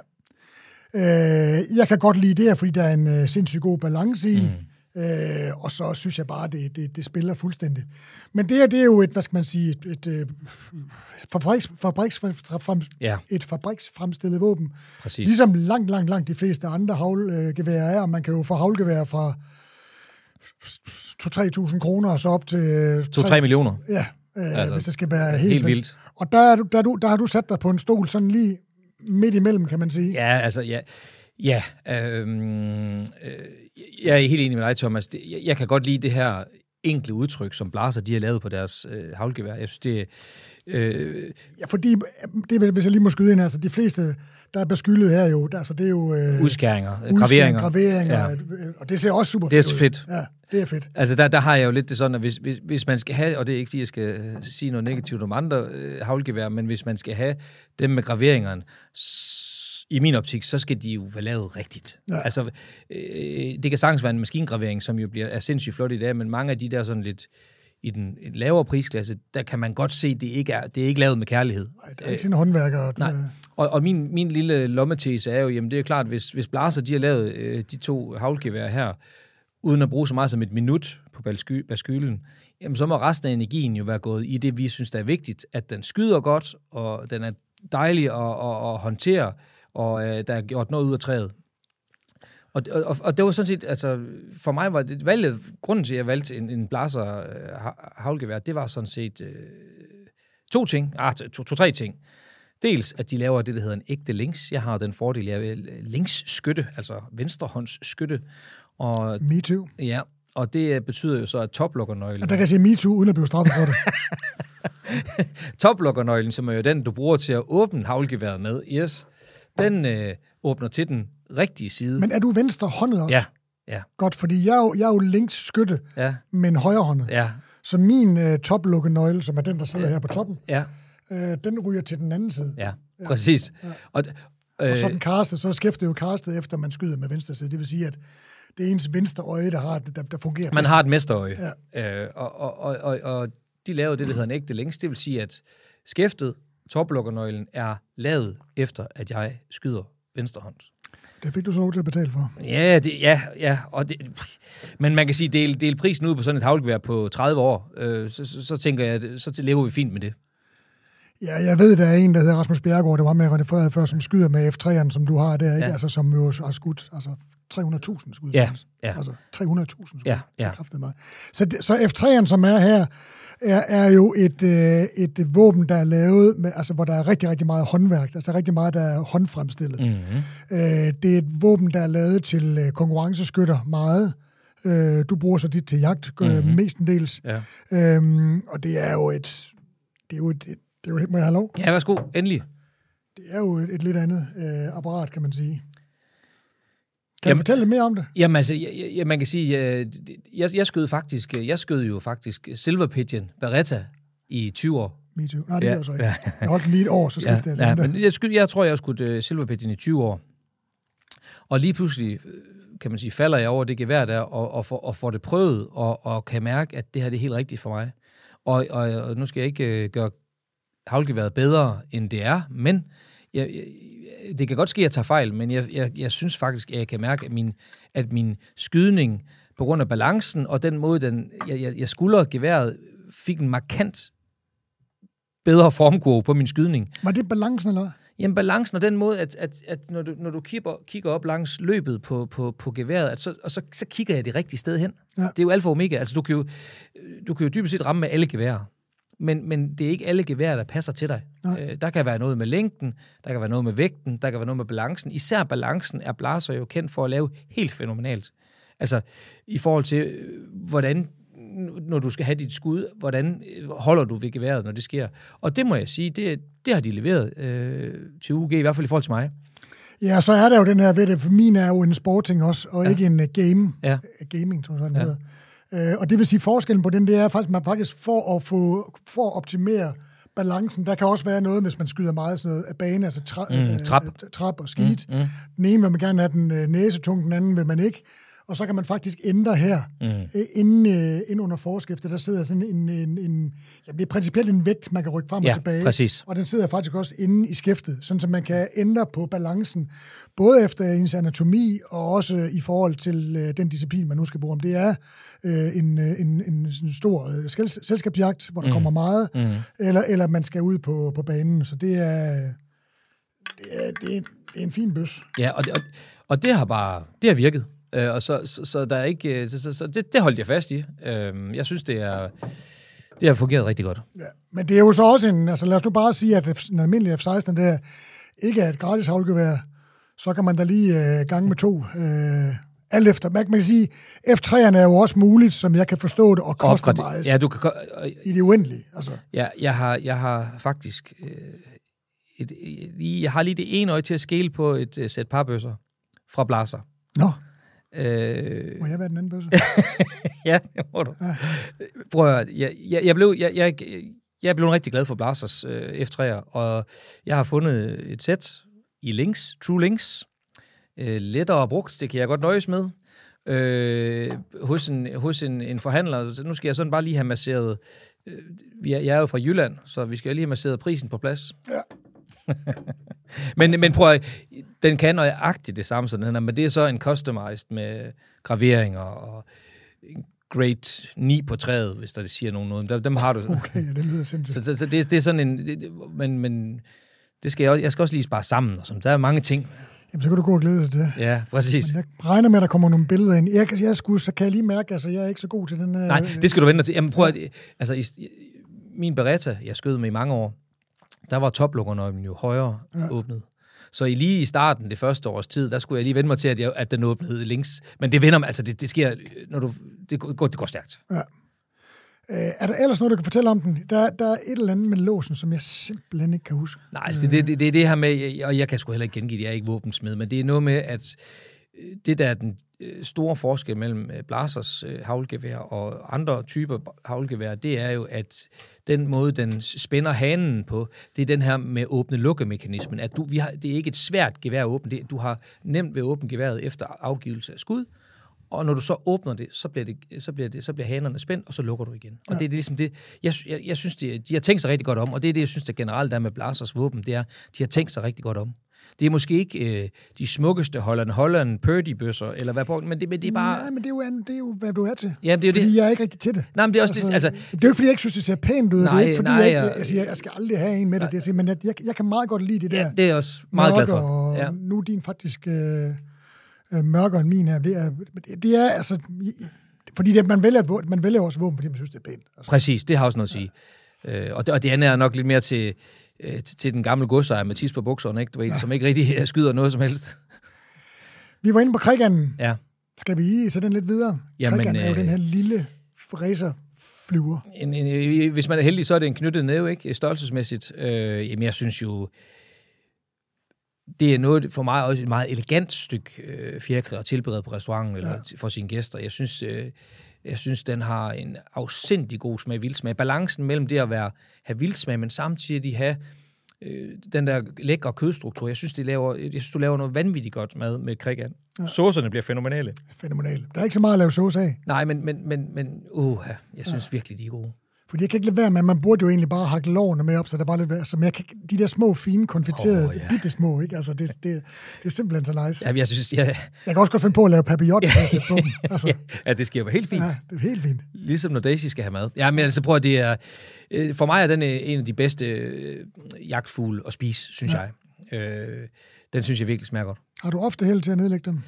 Speaker 1: Øh, jeg kan godt lide det her, fordi der er en øh, sindssygt god balance i. Mm. Øh, og så synes jeg bare, det, det, det spiller fuldstændig. Men det her, det er jo et, hvad skal man sige, et, et, et fabriks, fabriks, frem,
Speaker 2: ja.
Speaker 1: et fabriksfremstillet våben.
Speaker 2: Præcis.
Speaker 1: Ligesom langt, langt, langt de fleste andre havlgeværer er, man kan jo få havlgeværer fra 2-3.000 kroner og så op til...
Speaker 2: 2-3 millioner?
Speaker 1: Ja, øh, altså, hvis det skal være helt,
Speaker 2: helt vildt.
Speaker 1: Og der, er du, der, du, der har du sat dig på en stol sådan lige midt imellem, kan man sige.
Speaker 2: Ja, altså, ja. Ja, øhm, øh, jeg er helt enig med dig, Thomas. Jeg, kan godt lide det her enkle udtryk, som Blaser de har lavet på deres øh, havlgevær. Jeg synes, det
Speaker 1: øh... Ja, fordi, det er, hvis jeg lige må skyde ind, altså de fleste, der er beskyldet her jo, der, altså det er jo... Øh,
Speaker 2: udskæringer, graveringer.
Speaker 1: graveringer ja. Øh, og det ser også super
Speaker 2: fedt Det er fedt.
Speaker 1: Ja, det er fedt.
Speaker 2: Altså der, der har jeg jo lidt det sådan, at hvis, hvis, hvis man skal have, og det er ikke fordi, jeg skal sige noget negativt om andre øh, havlgevær, men hvis man skal have dem med graveringerne, i min optik, så skal de jo være lavet rigtigt. Ja. Altså, øh, det kan sagtens være en maskingravering, som jo bliver, er sindssygt flot i dag, men mange af de der sådan lidt i den lavere prisklasse, der kan man godt se, at det ikke er, det er ikke lavet med kærlighed.
Speaker 1: Nej, det er ikke sådan håndværker.
Speaker 2: Nej. Og, og min, min lille lommetese er jo, jamen det er klart, hvis, hvis Blaser de har lavet øh, de to havlgevær her, uden at bruge så meget som et minut på baskylen, jamen så må resten af energien jo være gået i det, vi synes, der er vigtigt, at den skyder godt, og den er dejlig at, at, at håndtere, og øh, der er gjort noget ud af træet. Og, og, og det var sådan set, altså, for mig var det valget, grunden til, at jeg valgte en, en blaser øh, havlgevær, det var sådan set øh, to ting, ah, to, to, tre ting. Dels, at de laver det, der hedder en ægte links. Jeg har den fordel, jeg er linksskytte, altså venstrehåndsskytte.
Speaker 1: Og, Me too.
Speaker 2: Ja, og det betyder jo så, at toplukkernøglen...
Speaker 1: Og der kan jeg sige me too, uden at blive straffet for det. *laughs*
Speaker 2: toplukkernøglen, som er jo den, du bruger til at åbne havlgeværet med, yes, den øh, åbner til den rigtige side.
Speaker 1: Men er du venstre håndet også?
Speaker 2: Ja. ja.
Speaker 1: Godt, fordi jeg er jo, jeg er jo links skytte,
Speaker 2: ja.
Speaker 1: men højre håndet.
Speaker 2: Ja.
Speaker 1: Så min øh, toplukkenøgle, som er den, der sidder ja. her på toppen,
Speaker 2: ja.
Speaker 1: øh, den ryger til den anden side.
Speaker 2: Ja, præcis. Ja. Og,
Speaker 1: øh, og så den kastet, så skæfter jo kastet efter, man skyder med venstre side. Det vil sige, at det er ens venstre øje, der, har, der, der fungerer
Speaker 2: Man bedst. har et mesterøje. Ja. Øh, og, og, og, og, og de laver det, der hedder en ægte længs. Det vil sige, at skæftet, toplukkernøglen, er lavet efter, at jeg skyder venstre hånd.
Speaker 1: Det fik du så lov til at betale for.
Speaker 2: Ja, det, ja, ja. Og det, men man kan sige, del, del prisen ud på sådan et havlgevær på 30 år, øh, så, så, så, tænker jeg, så lever vi fint med det.
Speaker 1: Ja, jeg ved, der er en, der hedder Rasmus Bjergård, der var med René Frederik før, som skyder med F3'eren, som du har der, ikke? Ja. Altså, som jo har skudt altså 300.000 skud.
Speaker 2: Ja, ja.
Speaker 1: Altså 300.000 skud.
Speaker 2: Ja, ja.
Speaker 1: Det mig. Så, så F3'eren, som er her, er, er jo et, øh, et våben, der er lavet, med, altså, hvor der er rigtig, rigtig meget håndværk, altså rigtig meget, der er håndfremstillet.
Speaker 2: Mm-hmm.
Speaker 1: Øh, det er et våben, der er lavet til øh, konkurrenceskytter meget. Øh, du bruger så dit til jagt, mm-hmm. mestendels.
Speaker 2: Ja.
Speaker 1: Øhm, og det er jo et... Det er jo et, det er jo, må jeg have lov?
Speaker 2: Ja, værsgo, endelig.
Speaker 1: Det er jo et, et lidt andet øh, apparat, kan man sige. Kan jamen, du fortælle lidt mere om det?
Speaker 2: Jamen altså, jeg, jeg, man kan sige, jeg, jeg skød faktisk, jeg skød jo faktisk Silver Pigeon Beretta i 20 år.
Speaker 1: Me too. Nej, det ja, gør jeg så ikke. Ja. Jeg holdt lige et år, så skiftede
Speaker 2: ja, jeg til ja, men jeg, skød, jeg tror, jeg skudt uh, Silver Pigeon i 20 år. Og lige pludselig, øh, kan man sige, falder jeg over det gevær der, og, og, får, og får det prøvet, og, og kan mærke, at det her det er helt rigtigt for mig. Og, og, og nu skal jeg ikke uh, gøre havlgeværet bedre, end det er, men jeg, jeg, det kan godt ske, at jeg tager fejl, men jeg, jeg, jeg synes faktisk, at jeg kan mærke, at min, at min skydning, på grund af balancen og den måde, den, jeg, jeg, jeg skulder geværet, fik en markant bedre formkurve på min skydning.
Speaker 1: Var det balancen, eller hvad?
Speaker 2: Jamen balancen og den måde, at, at, at når du, når du kigger, kigger op langs løbet på, på, på geværet, at så, og så, så kigger jeg det rigtige sted hen. Ja. Det er jo alfa og omega. Altså, du kan jo, du kan jo dybest set ramme med alle geværer men, men det er ikke alle geværer, der passer til dig. Øh, der kan være noget med længden, der kan være noget med vægten, der kan være noget med balancen. Især balancen er Blaser jo kendt for at lave helt fænomenalt. Altså i forhold til, øh, hvordan når du skal have dit skud, hvordan øh, holder du ved geværet, når det sker. Og det må jeg sige, det, det har de leveret øh, til UG, i hvert fald i forhold til mig.
Speaker 1: Ja, så er der jo den her ved det, for min er jo en sporting også, og ja. ikke en uh, game.
Speaker 2: Ja.
Speaker 1: Gaming, tror jeg, den ja. hedder. Øh, og det vil sige, forskellen på den, det er faktisk, at man faktisk for at, få, for at optimere balancen, der kan også være noget, hvis man skyder meget sådan noget af bane, altså tra,
Speaker 2: mm,
Speaker 1: øh,
Speaker 2: trap.
Speaker 1: Øh, trap og skit.
Speaker 2: Mm, mm.
Speaker 1: Den ene vil man gerne have den øh, næsetung, den anden vil man ikke. Og så kan man faktisk ændre her,
Speaker 2: mm.
Speaker 1: øh, inden, øh, inden under forskiftet, der sidder sådan en, en, en ja, det er principielt en vægt, man kan rykke frem
Speaker 2: ja,
Speaker 1: og tilbage.
Speaker 2: Præcis.
Speaker 1: Og den sidder faktisk også inde i skæftet, sådan så man kan ændre på balancen, både efter ens anatomi og også i forhold til øh, den disciplin, man nu skal bruge. Om det er øh, en, øh, en, en, en stor øh, selskabsjagt, hvor der mm. kommer meget,
Speaker 2: mm.
Speaker 1: eller, eller man skal ud på, på banen. Så det er, det er, det er, det er en fin bøs.
Speaker 2: Ja, og det, og, og det har bare det har virket. Øh, og så, så, så, der er ikke, så, så, så det, det holdt jeg fast i. Øh, jeg synes, det er... Det har fungeret rigtig godt.
Speaker 1: Ja, men det er jo så også en... Altså lad os nu bare sige, at en almindelig F-16 der ikke er et gratis havlgevær, så kan man da lige øh, gange med to. Øh, alt efter. Man kan sige, F3'erne er jo også muligt, som jeg kan forstå det, og customize
Speaker 2: ja, du kan,
Speaker 1: i det uendelige. Altså.
Speaker 2: Ja, jeg har, jeg har faktisk... Øh, et, jeg har lige det ene øje til at skele på et uh, sæt parbøsser fra Blaser.
Speaker 1: Nå.
Speaker 2: Øh,
Speaker 1: må jeg være den anden bøsse? *laughs*
Speaker 2: ja, det må du. Ja. Prøv at, jeg, jeg, jeg, blev, jeg, jeg, jeg blev rigtig glad for Blasers øh, F3'er, og jeg har fundet et sæt i Links, True Links, øh, lettere brugt, det kan jeg godt nøjes med, øh, hos, en, hos en, en forhandler. Så nu skal jeg sådan bare lige have masseret... Øh, jeg er jo fra Jylland, så vi skal lige have masseret prisen på plads.
Speaker 1: Ja. *laughs*
Speaker 2: men, men prøv at, den kan nøjagtigt det samme, sådan, men det er så en customized med graveringer og grade 9 på træet, hvis der det siger nogen noget. Dem har du. *laughs*
Speaker 1: Okay, det lyder sindssygt.
Speaker 2: Så, så, så det, det, er sådan en... Det, men, men det skal jeg, jeg skal også lige spare sammen. Og sådan. Der er mange ting.
Speaker 1: Jamen, så kan du gå og glæde sig til det.
Speaker 2: Ja, præcis.
Speaker 1: Men jeg regner med, at der kommer nogle billeder ind. Jeg, jeg skulle, så kan jeg lige mærke, altså, jeg er ikke så god til den...
Speaker 2: Nej, det skal du vente til. Jamen, prøv at... Altså, i, min Beretta, jeg skød med i mange år, der var toplukkernøglen jo højere ja. åbnet. Så i lige i starten, det første års tid, der skulle jeg lige vende mig til, at, jeg, at den åbnede links. Men det vender altså det, det sker, når du, det går, det går stærkt.
Speaker 1: Ja. Øh, er der ellers noget, du kan fortælle om den? Der, der er et eller andet med låsen, som jeg simpelthen ikke kan huske.
Speaker 2: Nej, altså det, det, det er det her med, og jeg kan sgu heller ikke gengive det, jeg er ikke våbensmed, men det er noget med, at øh, det der er den øh, store forskel mellem øh, Blasers havlgevær og andre typer havlgevær, det er jo, at den måde, den spænder hanen på, det er den her med åbne-lukke-mekanismen. At du, vi har, det er ikke et svært gevær at åbne, det, du har nemt ved at åbne geværet efter afgivelse af skud, og når du så åbner det, så bliver, det, så bliver, det, så bliver hanerne spændt, og så lukker du igen. Og ja. det, det er ligesom det, jeg, jeg, jeg synes, de, de har tænkt sig rigtig godt om, og det er det, jeg synes, der generelt er med Blasers våben, det er, de har tænkt sig rigtig godt om. Det er måske ikke øh, de smukkeste Holland Holland Purdy-bøsser, eller hvad på, men det, men det er bare...
Speaker 1: Nej, men det er, jo, det er jo, hvad du er til.
Speaker 2: Ja, det er
Speaker 1: fordi
Speaker 2: det.
Speaker 1: jeg er ikke rigtig til det.
Speaker 2: Nej, men det er også altså, det, altså,
Speaker 1: det er jo ikke, fordi jeg ikke synes, det ser pænt ud.
Speaker 2: Nej,
Speaker 1: det er ikke, fordi
Speaker 2: nej,
Speaker 1: jeg, ikke, altså, jeg, jeg skal aldrig have en med det, det men jeg, jeg, jeg kan meget godt lide det der.
Speaker 2: Ja, det er jeg også meget glad for.
Speaker 1: Og
Speaker 2: ja.
Speaker 1: nu er din faktisk øh, øh, mørkere end min her. Det er, det er altså... Fordi det, man, vælger, man vælger også våben, fordi man synes, det er pænt. Altså.
Speaker 2: Præcis, det har også noget at sige. Ja. Øh, og, det, og det andet er nok lidt mere til, øh, til, til den gamle godsejer med tis på bukserne, ikke? Du ved, ja. som ikke rigtig *laughs* skyder noget som helst.
Speaker 1: Vi var inde på Krigan.
Speaker 2: Ja.
Speaker 1: Skal vi tage den lidt videre?
Speaker 2: Jamen,
Speaker 1: Krigan er jo
Speaker 2: øh,
Speaker 1: den her lille racer flyver.
Speaker 2: En, en, hvis man er heldig, så er det en knyttet næve, ikke? Størrelsesmæssigt. Øh, jamen, jeg synes jo, det er noget for mig også et meget elegant stykke øh, fjerkræ at tilberede på restauranten eller ja. for sine gæster. Jeg synes, øh, jeg synes, den har en afsindig god smag vildsmag. Balancen mellem det at være, have vildsmag, men samtidig have øh, den der lækre kødstruktur. Jeg synes, de laver, jeg synes, du laver noget vanvittigt godt mad med krigan. Ja. Såserne bliver fænomenale.
Speaker 1: Fænomenale. Der er ikke så meget at lave sås af.
Speaker 2: Nej, men, men, men, men uh, jeg synes ja. virkelig, de er gode.
Speaker 1: Fordi jeg kan ikke lade være med, man burde jo egentlig bare hakke lårene med op, så der var lidt værd. Så, men jeg kan, de der små, fine, konfiterede, oh, ja. bitte små, ikke? Altså, det, det, det er simpelthen så nice.
Speaker 2: Ja, jeg synes, ja.
Speaker 1: Jeg kan også godt finde på at lave papillon, ja, sætte på dem. *laughs* Altså.
Speaker 2: ja, det sker jo helt fint.
Speaker 1: Ja, det er helt fint.
Speaker 2: Ligesom når Daisy skal have mad. Ja, men altså prøv at det er... Øh, for mig er den øh, en af de bedste øh, jagtfugle at spise, synes ja. jeg. Øh, den synes jeg virkelig smager godt.
Speaker 1: Har du ofte held til at nedlægge dem?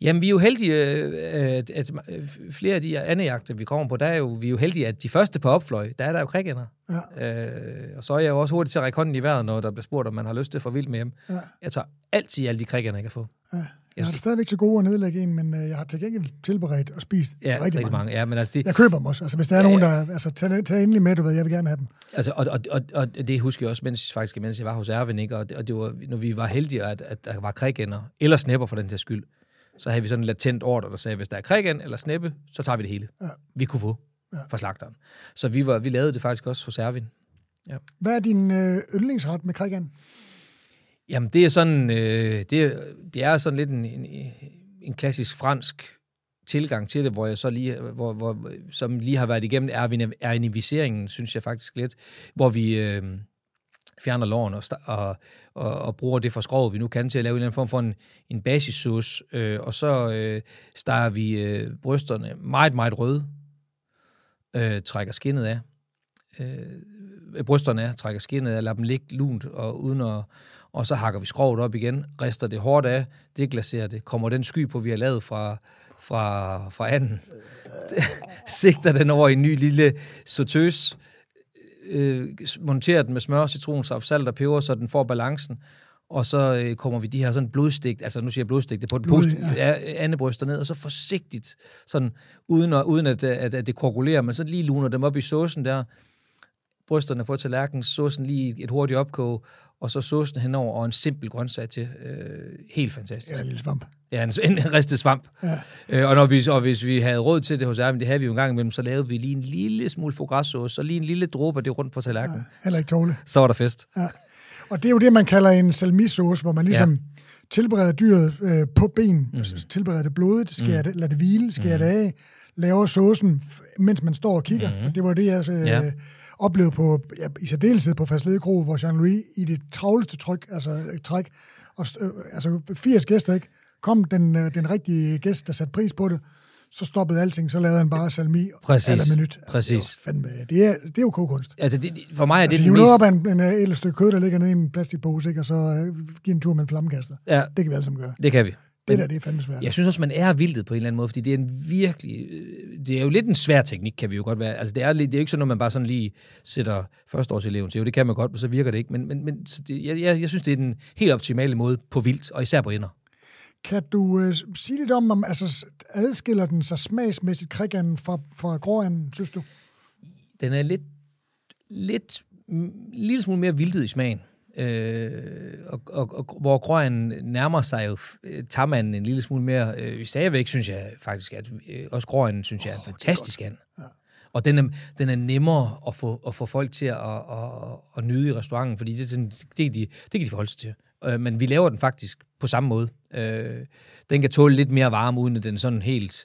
Speaker 2: Jamen, vi er jo heldige, at, at flere af de andre jagter, vi kommer på, der er jo, vi er jo heldige, at de første på opfløj, der er der jo krigender. Ja. Øh, og så er jeg jo også hurtigt til at række hånden i vejret, når der bliver spurgt, om man har lyst til at få vildt med hjem. Ja. Jeg tager altid alle de krigender, jeg kan få.
Speaker 1: Ja. Jeg har det stadigvæk til gode at nedlægge en, men jeg har til gengæld tilberedt og spist
Speaker 2: ja,
Speaker 1: rigtig,
Speaker 2: rigtig
Speaker 1: mange.
Speaker 2: mange. Ja, men altså de,
Speaker 1: jeg køber dem også. Altså, hvis der er ja, nogen, der... Altså, tag, tag endelig med, du ved, jeg vil gerne have dem.
Speaker 2: Altså, og, og, og, og det husker jeg også, mens, faktisk, mens jeg var hos Erwin, ikke? Og, det, og det var, når vi var heldige, at, at der var krigender, eller snæpper for den til skyld, så havde vi sådan en latent ordre, der sagde, hvis der er krigen eller snæppe, så tager vi det hele. Ja. Vi kunne få ja. fra slagteren. Så vi, var, vi lavede det faktisk også hos Erwin. Ja.
Speaker 1: Hvad er din øh, yndlingsret med krigen?
Speaker 2: Jamen, det er sådan, øh, det, det er sådan lidt en, en, en klassisk fransk tilgang til det, hvor jeg så lige, hvor, hvor, som lige har været igennem eriniviseringen, synes jeg faktisk lidt, hvor vi øh, fjerner loven og, og, og, og bruger det for skrov, vi nu kan til at lave en eller anden form for en, en basissauce, øh, og så øh, starter vi øh, brysterne meget, meget røde, øh, trækker skinnet af, øh, brysterne af, trækker skinnet af, lader dem ligge lunt, og uden at, og så hakker vi skrovet op igen, rister det hårdt af, det glaserer det, kommer den sky på, vi har lavet fra, fra, fra anden, *laughs* sigter den over i en ny lille sauteuse, øh, monterer den med smør, citronsaft, salt og peber, så den får balancen, og så øh, kommer vi de her sådan blodstigt, altså nu siger jeg blodstigt, det på den Blod, ja. andebryster ned, og så forsigtigt, sådan uden, at, uden at, at, at det koagulerer, men så lige luner dem op i såsen der, brysterne på tallerkenen, såsen lige et hurtigt opkog, og så såsen henover, og en simpel grøntsag til. Øh, helt fantastisk.
Speaker 1: Ja, en lille svamp.
Speaker 2: Ja, en, en ristet svamp. Ja. Øh, og, når vi, og hvis vi havde råd til det hos Erwin, det havde vi jo en gang imellem, så lavede vi lige en lille smule foie og lige en lille dråbe af det rundt på tallerkenen. Ja,
Speaker 1: heller ikke tåle.
Speaker 2: Så var der fest.
Speaker 1: Ja. Og det er jo det, man kalder en salmisauce, hvor man ligesom... Ja tilbereder dyret øh, på ben, mm. tilbereder det blodet, skærer mm. det, lader det hvile, skærer mm. det af, laver såsen, mens man står og kigger. Mm. Det var det, jeg øh, ja. oplevede på, ja, i særdeleshed på Fastlede Kro, hvor Jean-Louis i det travleste tryk, altså træk, og, øh, altså 80 gæster, ikke? kom den, øh, den rigtige gæst, der satte pris på det, så stoppede alting, så lavede han bare salmi
Speaker 2: Præcis.
Speaker 1: eller minut. Altså,
Speaker 2: Præcis.
Speaker 1: Det, fandme, det, er, det er jo kogekunst.
Speaker 2: Altså, det, for mig er
Speaker 1: altså,
Speaker 2: det
Speaker 1: mest... op en, en, et stykke kød, der ligger nede i en plastikpose, ikke, og så uh, give en tur med en flammekaster. Ja. Det kan vi alle sammen gøre.
Speaker 2: Det kan vi.
Speaker 1: Det der, det er fandme svært.
Speaker 2: Jeg synes også, man er vildet på en eller anden måde, fordi det er en virkelig... Øh, det er jo lidt en svær teknik, kan vi jo godt være. Altså, det er, det er jo ikke sådan, at man bare sådan lige sætter førsteårseleven til. Jo, det kan man godt, men så virker det ikke. Men, men, men det, jeg, jeg, jeg synes, det er den helt optimale måde på vildt, og især på ender.
Speaker 1: Kan du uh, sige lidt om, om altså, adskiller den sig smagsmæssigt kriganden fra, fra gråanden, synes du?
Speaker 2: Den er lidt, lidt, lille smule mere vildtet i smagen. Øh, og, og, og, hvor gråanden nærmer sig jo øh, tamanden en lille smule mere. Øh, stadigvæk synes jeg faktisk, at øh, også gråanden synes jeg er en fantastisk and. Ja. Og den er, den er nemmere at få, at få folk til at, at, at, at nyde i restauranten, fordi det, det, det, det, det kan de forholde sig til. Øh, men vi laver den faktisk på samme måde. Øh, den kan tåle lidt mere varme, uden at den sådan helt...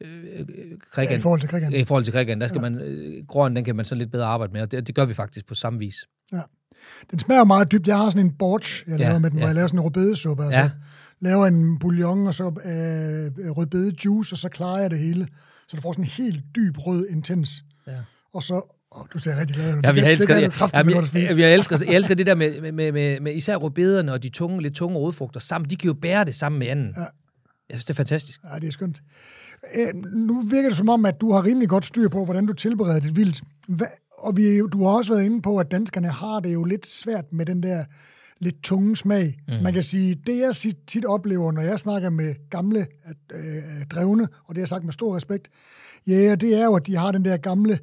Speaker 1: Øh, krigan, ja, i forhold til krigan.
Speaker 2: I forhold til krigan, der skal ja. man... Øh, gråen, den kan man så lidt bedre arbejde med, og det, det gør vi faktisk på samme vis. Ja.
Speaker 1: Den smager meget dybt. Jeg har sådan en borch, jeg laver med den, ja. hvor jeg laver sådan en rødbedesuppe. Altså, ja. laver en bouillon, og så øh, rødbedejuice, og så klarer jeg det hele. Så du får sådan en helt dyb rød intens. Ja. Og så Oh, du ser rigtig glad ud.
Speaker 2: Ja, jeg elsker det. Jeg, jeg, jeg, jeg, elsker, jeg elsker det der med, med, med, med især rødbederne og de tunge, lidt tunge rodfrugter sammen. De kan jo bære det sammen med anden. Ja. Jeg synes, det er fantastisk.
Speaker 1: Ja, det er skønt. Æ, nu virker det som om, at du har rimelig godt styr på, hvordan du tilbereder dit vildt. Hva, og vi, du har også været inde på, at danskerne har det jo lidt svært med den der lidt tunge smag. Mm. Man kan sige, det jeg tit oplever, når jeg snakker med gamle øh, drevne, og det har jeg sagt med stor respekt, ja, det er jo, at de har den der gamle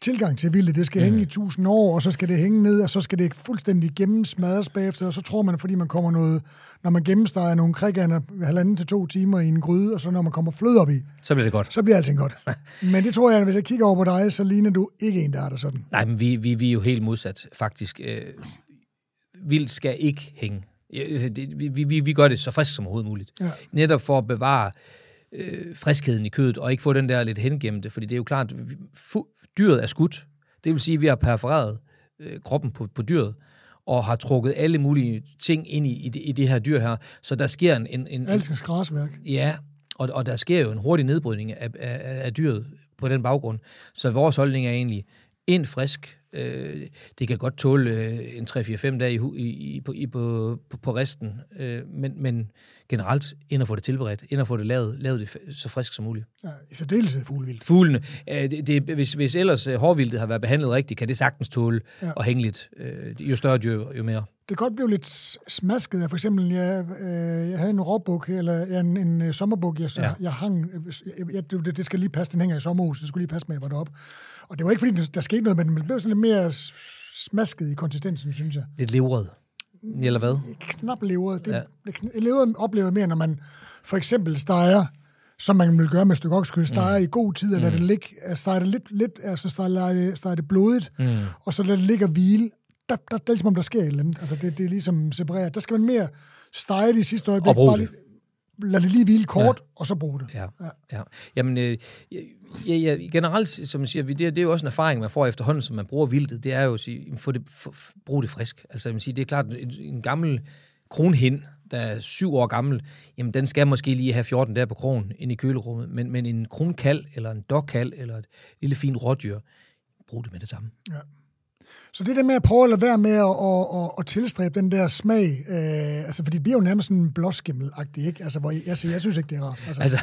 Speaker 1: tilgang til vildt. Det skal mm. hænge i tusind år, og så skal det hænge ned, og så skal det fuldstændig gennemsmadres bagefter, og så tror man, fordi man kommer noget, når man gennemsteger nogle krigander halvanden til to timer i en gryde, og så når man kommer flød op i,
Speaker 2: så bliver det godt.
Speaker 1: Så bliver alting godt. *laughs* men det tror jeg, hvis jeg kigger over på dig, så ligner du ikke en, der er der sådan.
Speaker 2: Nej, men vi, vi, vi er jo helt modsat, faktisk. Øh, vildt skal ikke hænge. Vi, vi, vi, vi gør det så frisk som overhovedet muligt. Ja. Netop for at bevare øh, friskheden i kødet, og ikke få den der lidt hengemte, fordi det er jo klart, dyret er skudt. Det vil sige, at vi har perforeret øh, kroppen på, på dyret, og har trukket alle mulige ting ind i, i, det, i det her dyr her. Så der sker en... en, en
Speaker 1: Alskens græsværk.
Speaker 2: Ja, og, og der sker jo en hurtig nedbrydning af, af, af dyret på den baggrund. Så vores holdning er egentlig, ind frisk, Øh, det kan godt tåle øh, en 3-4-5 dage i, i, i, på, i, på, på, på resten, øh, men, men generelt ind at få det tilberedt, ind at få det lavet, lavet det så frisk som muligt.
Speaker 1: Ja, i særdeleshed fuglevildt.
Speaker 2: Fuglene. Øh, det, det, hvis, hvis ellers øh, hårvildet har været behandlet rigtigt, kan det sagtens tåle ja. hænge lidt. Øh, jo større dyr, jo mere.
Speaker 1: Det kan godt blive lidt smasket. For eksempel, jeg, øh, jeg havde en råbuk, eller en, en, en sommerbuk, jeg, så, ja. jeg hang, jeg, jeg, det, det skal lige passe, den hænger i sommerhuset, det skulle lige passe med, at jeg var deroppe. Og det var ikke, fordi der skete noget, men det blev sådan lidt mere smasket i konsistensen, synes jeg.
Speaker 2: Lidt leveret. Eller hvad?
Speaker 1: Knap leveret. Det, ja. Leveret oplever mere, når man for eksempel steger, som man vil gøre med et stykke oksekød, steger mm. i god tid, eller mm. det ligge, steger det lidt, lidt altså steger det, steger det blodigt, mm. og så lader det ligge og hvile. Der, der, der, det er ligesom, om der sker et eller andet. Altså, det, det er ligesom separeret. Der skal man mere stege det i sidste øjeblik.
Speaker 2: Og bruge det
Speaker 1: lad det lige hvile kort, ja. og så bruge det.
Speaker 2: Ja, ja. ja. Jamen, øh, ja, ja, generelt, som jeg siger, det, det er jo også en erfaring, man får efterhånden, som man bruger vildtet, det er jo at sige, få det, for, brug det frisk. Altså, jeg vil sige, det er klart, en, en gammel kronhind, der er syv år gammel, jamen den skal måske lige have 14 der på kronen ind i kølerummet, men, men en kronkald, eller en dogkald, eller et lille fint rådyr, brug det med det samme. Ja.
Speaker 1: Så det der med at prøve at lade være med at, at, at, at tilstræbe den der smag, øh, altså for det bliver jo nærmest sådan blåskimmelagtigt, ikke? Altså, hvor jeg, altså, jeg synes ikke, det er rart.
Speaker 2: Altså, altså,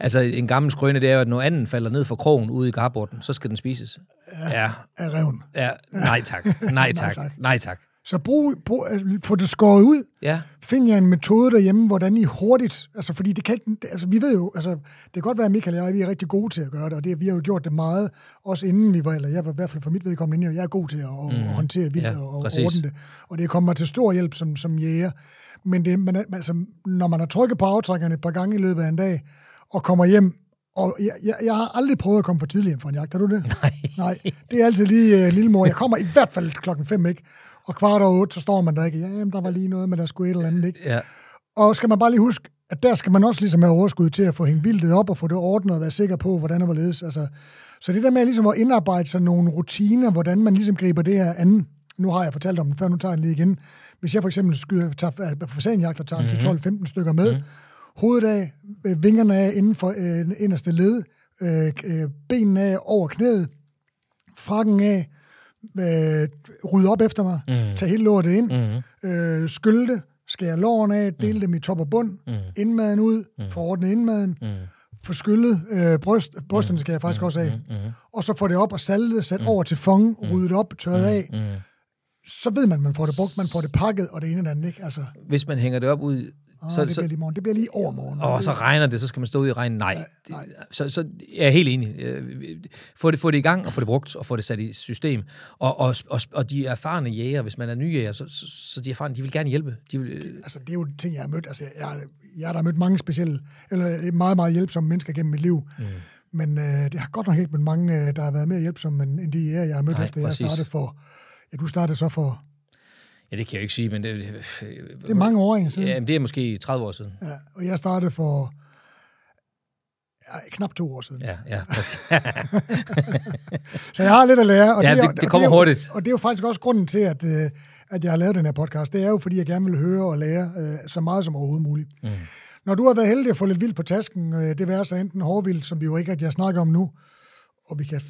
Speaker 2: altså en gammel skrøne, det er jo, at når anden falder ned fra krogen ude i garborten, så skal den spises.
Speaker 1: Ja, ja. Af reven.
Speaker 2: Ja, nej tak. Nej *laughs* tak. nej tak. Nej tak.
Speaker 1: Så brug, brug, øh, få det skåret ud. Ja. Find jer en metode derhjemme, hvordan I hurtigt... Altså, fordi det kan ikke... Altså, vi ved jo... Altså, det kan godt være, at Michael og jeg, vi er rigtig gode til at gøre det, og det, vi har jo gjort det meget, også inden vi var... Eller jeg var i hvert fald for mit vedkommende inden, jeg er god til at, mm. at håndtere vildt ja, og, og ordne det. Og det kommer mig til stor hjælp som, som jæger. Men det, man, altså, når man har trykket på aftrækkerne et par gange i løbet af en dag, og kommer hjem og jeg, jeg, jeg har aldrig prøvet at komme for tidligt hjem fra en jagt. Har du det?
Speaker 2: Nej.
Speaker 1: Nej. Det er altid lige uh, lille mor. Jeg kommer i hvert fald klokken fem, ikke? Og kvart over otte, så står man der ikke. Ja, jamen, der var lige noget, men der skulle et eller andet, ikke?
Speaker 2: Ja.
Speaker 1: Og skal man bare lige huske, at der skal man også ligesom have overskud til at få hængt vildt op og få det ordnet og være sikker på, hvordan og hvorledes. Altså, så det der med ligesom at indarbejde sig nogle rutiner, hvordan man ligesom griber det her an. Nu har jeg fortalt om den før, nu tager jeg den lige igen. Hvis jeg for eksempel skyder, tager fasanjagt og tager mm-hmm. til 12-15 stykker med, mm-hmm. hovedet af, øh, vingerne af inden for øh, inderste led, øh, øh, benene af over knæet, frakken af, øh, rydde op efter mig, mm. tage hele lortet ind, mm. øh, skylde det, skære lårene af, dele mm. dem i top og bund, mm. indmaden ud, mm. forordne indmaden, mm. få skyllet øh, bryst, brysterne skal jeg faktisk mm. også af, mm. mm. og så få det op og salte, sat mm. over til fong, mm. ryddet op, tørret mm. af, mm. så ved man, man får det brugt, man får det pakket, og det ene og det andet, ikke? Altså.
Speaker 2: Hvis man hænger det op ud
Speaker 1: Oh, så, det bliver lige morgen. Det bliver lige overmorgen.
Speaker 2: Og så regner det, så skal man stå ud i regnen. Nej. Ja, nej. Så, så jeg er helt enig. Få det, få det i gang, og få det brugt, og få det sat i system. Og, og, og, og de erfarne jæger, hvis man er nye jæger, så, så, så de erfarne, de vil gerne hjælpe. De vil,
Speaker 1: det, altså, det er jo ting, jeg har mødt. Altså, jeg, jeg har mødt mange specielle, eller meget, meget hjælpsomme mennesker gennem mit liv. Mm. Men øh, det har godt nok ikke med mange, øh, der har været mere hjælpsomme, end de er, jeg har mødt, Nej, efter præcis. jeg startede for... Ja, du startede så for
Speaker 2: Ja, det kan jeg ikke sige, men det...
Speaker 1: Det er mange år siden.
Speaker 2: Ja, det er måske 30 år siden.
Speaker 1: Ja, og jeg startede for ja, knap to år siden.
Speaker 2: Ja, ja. *laughs*
Speaker 1: så jeg har lidt at lære.
Speaker 2: Og ja, det, det, det kommer
Speaker 1: og
Speaker 2: det jo, hurtigt.
Speaker 1: Og det er jo faktisk også grunden til, at, øh, at jeg har lavet den her podcast. Det er jo, fordi jeg gerne vil høre og lære uh, så meget som overhovedet muligt. Mm. Når du har været heldig at få lidt vildt på tasken, uh, det vil så enten hårdvildt, som vi jo ikke at jeg snakker om nu, og vi kan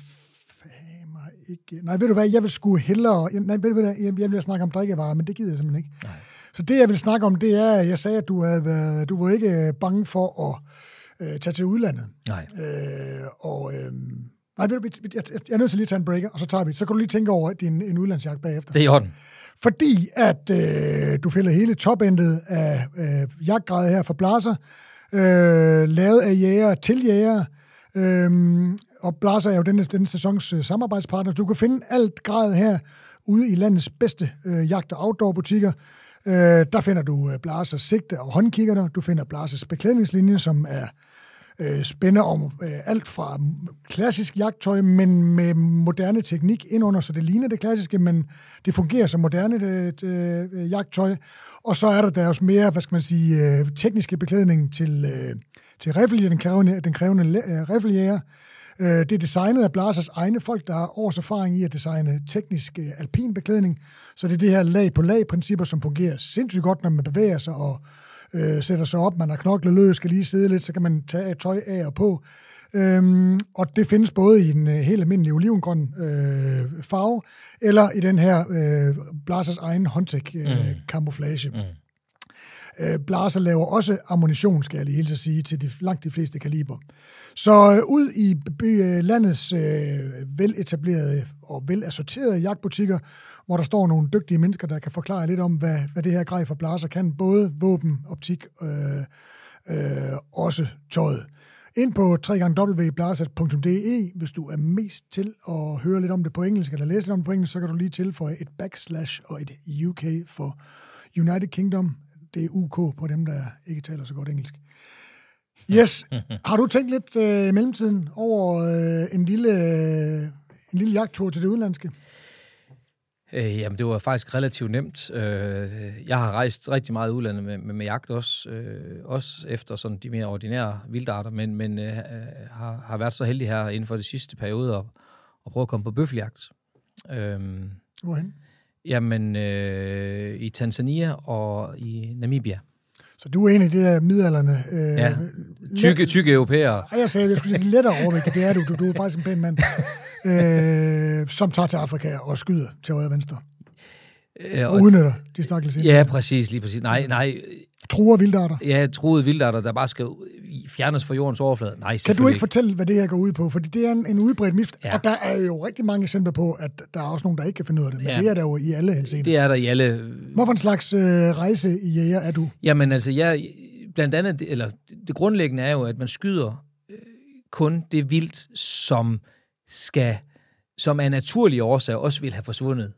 Speaker 1: ikke... Nej, ved du hvad, jeg vil sgu hellere... Nej, ved du hvad, jeg, jeg vil snakke om drikkevarer, men det gider jeg simpelthen ikke. Nej. Så det, jeg vil snakke om, det er, jeg sagde, at du, havde været, du var ikke bange for at øh, tage til udlandet.
Speaker 2: Nej.
Speaker 1: Øh, og... Øh, nej, ved du, jeg, jeg, er nødt til lige at tage en breaker, og så tager vi Så kan du lige tænke over din en udlandsjagt bagefter.
Speaker 2: Det er i orden.
Speaker 1: Fordi at øh, du fælder hele topendet af øh, jagtgradet her for Blaser, øh, lavet af jæger til jæger, øh, og Blaser er jo denne, denne sæsons øh, samarbejdspartner. Du kan finde alt grad her ude i landets bedste øh, jagt- og outdoor-butikker. Øh, der finder du øh, Blasers sigte og håndkiggerne. Du finder Blasers beklædningslinje, som er øh, spænder om øh, alt fra klassisk jagttøj, men med moderne teknik indunder, så det ligner det klassiske, men det fungerer som moderne det, det, øh, jagttøj. Og så er der deres mere, hvad skal man sige, øh, tekniske beklædning til, øh, til riffeljæger, den krævende, den krævende øh, riffeljæger. Øh, det er designet af Blasers egne folk, der har års erfaring i at designe teknisk øh, alpin beklædning. Så det er det her lag på lag principper, som fungerer sindssygt godt, når man bevæger sig og øh, sætter sig op. Man har knoklet løs, skal lige sidde lidt, så kan man tage tøj af og på. Øhm, og det findes både i en øh, helt almindelig olivengrøn øh, farve, eller i den her øh, Blasers egen håndtæk øh, mm. camouflage. Mm. Øh, Blaser laver også ammunition, skal jeg lige helt sige, til de, langt de fleste kaliber. Så øh, ud i øh, landets øh, veletablerede og velassorterede jagtbutikker, hvor der står nogle dygtige mennesker, der kan forklare lidt om, hvad, hvad det her grej for Blaser kan. Både våben, optik, øh, øh, også tøjet. Ind på www.blaset.de, hvis du er mest til at høre lidt om det på engelsk, eller læse lidt om det på engelsk, så kan du lige tilføje et backslash og et UK for United Kingdom det er UK på dem, der ikke taler så godt engelsk. Yes. Har du tænkt lidt øh, i mellemtiden over øh, en, lille, øh, en lille jagttur til det udenlandske?
Speaker 2: Øh, jamen, det var faktisk relativt nemt. Øh, jeg har rejst rigtig meget udlandet med, med, med jagt også, øh, også efter sådan de mere ordinære vildarter, men, men øh, har, har været så heldig her inden for de sidste periode at, at prøve at komme på bøffeljagt.
Speaker 1: Øh, Hvorhen?
Speaker 2: Jamen, øh, i Tanzania og i Namibia.
Speaker 1: Så du er en af de der midalderne... Øh,
Speaker 2: ja, tykke, tykke europæere.
Speaker 1: Ej, jeg sagde, jeg skulle sige lettere overvægt, det er du. Du, du er faktisk en pæn mand. *laughs* øh, som tager til Afrika og skyder til højre og venstre. Øh, og, og udnytter de stakkels
Speaker 2: Ja, præcis, lige præcis. Nej, nej.
Speaker 1: Truer vildarter?
Speaker 2: Ja, truede vildarter, der bare skal fjernes fra jordens overflade. Nej,
Speaker 1: Kan du ikke fortælle, hvad det her går ud på? Fordi det er en, en udbredt mift, ja. og der er jo rigtig mange eksempler på, at der er også nogen, der ikke kan finde ud af det. Men ja. det er der jo i alle henseender.
Speaker 2: Det er der i alle...
Speaker 1: Hvorfor en slags øh, rejse i jæger er du?
Speaker 2: Jamen altså, jeg, blandt andet, eller det grundlæggende er jo, at man skyder øh, kun det vildt, som skal som af naturlige årsager også vil have forsvundet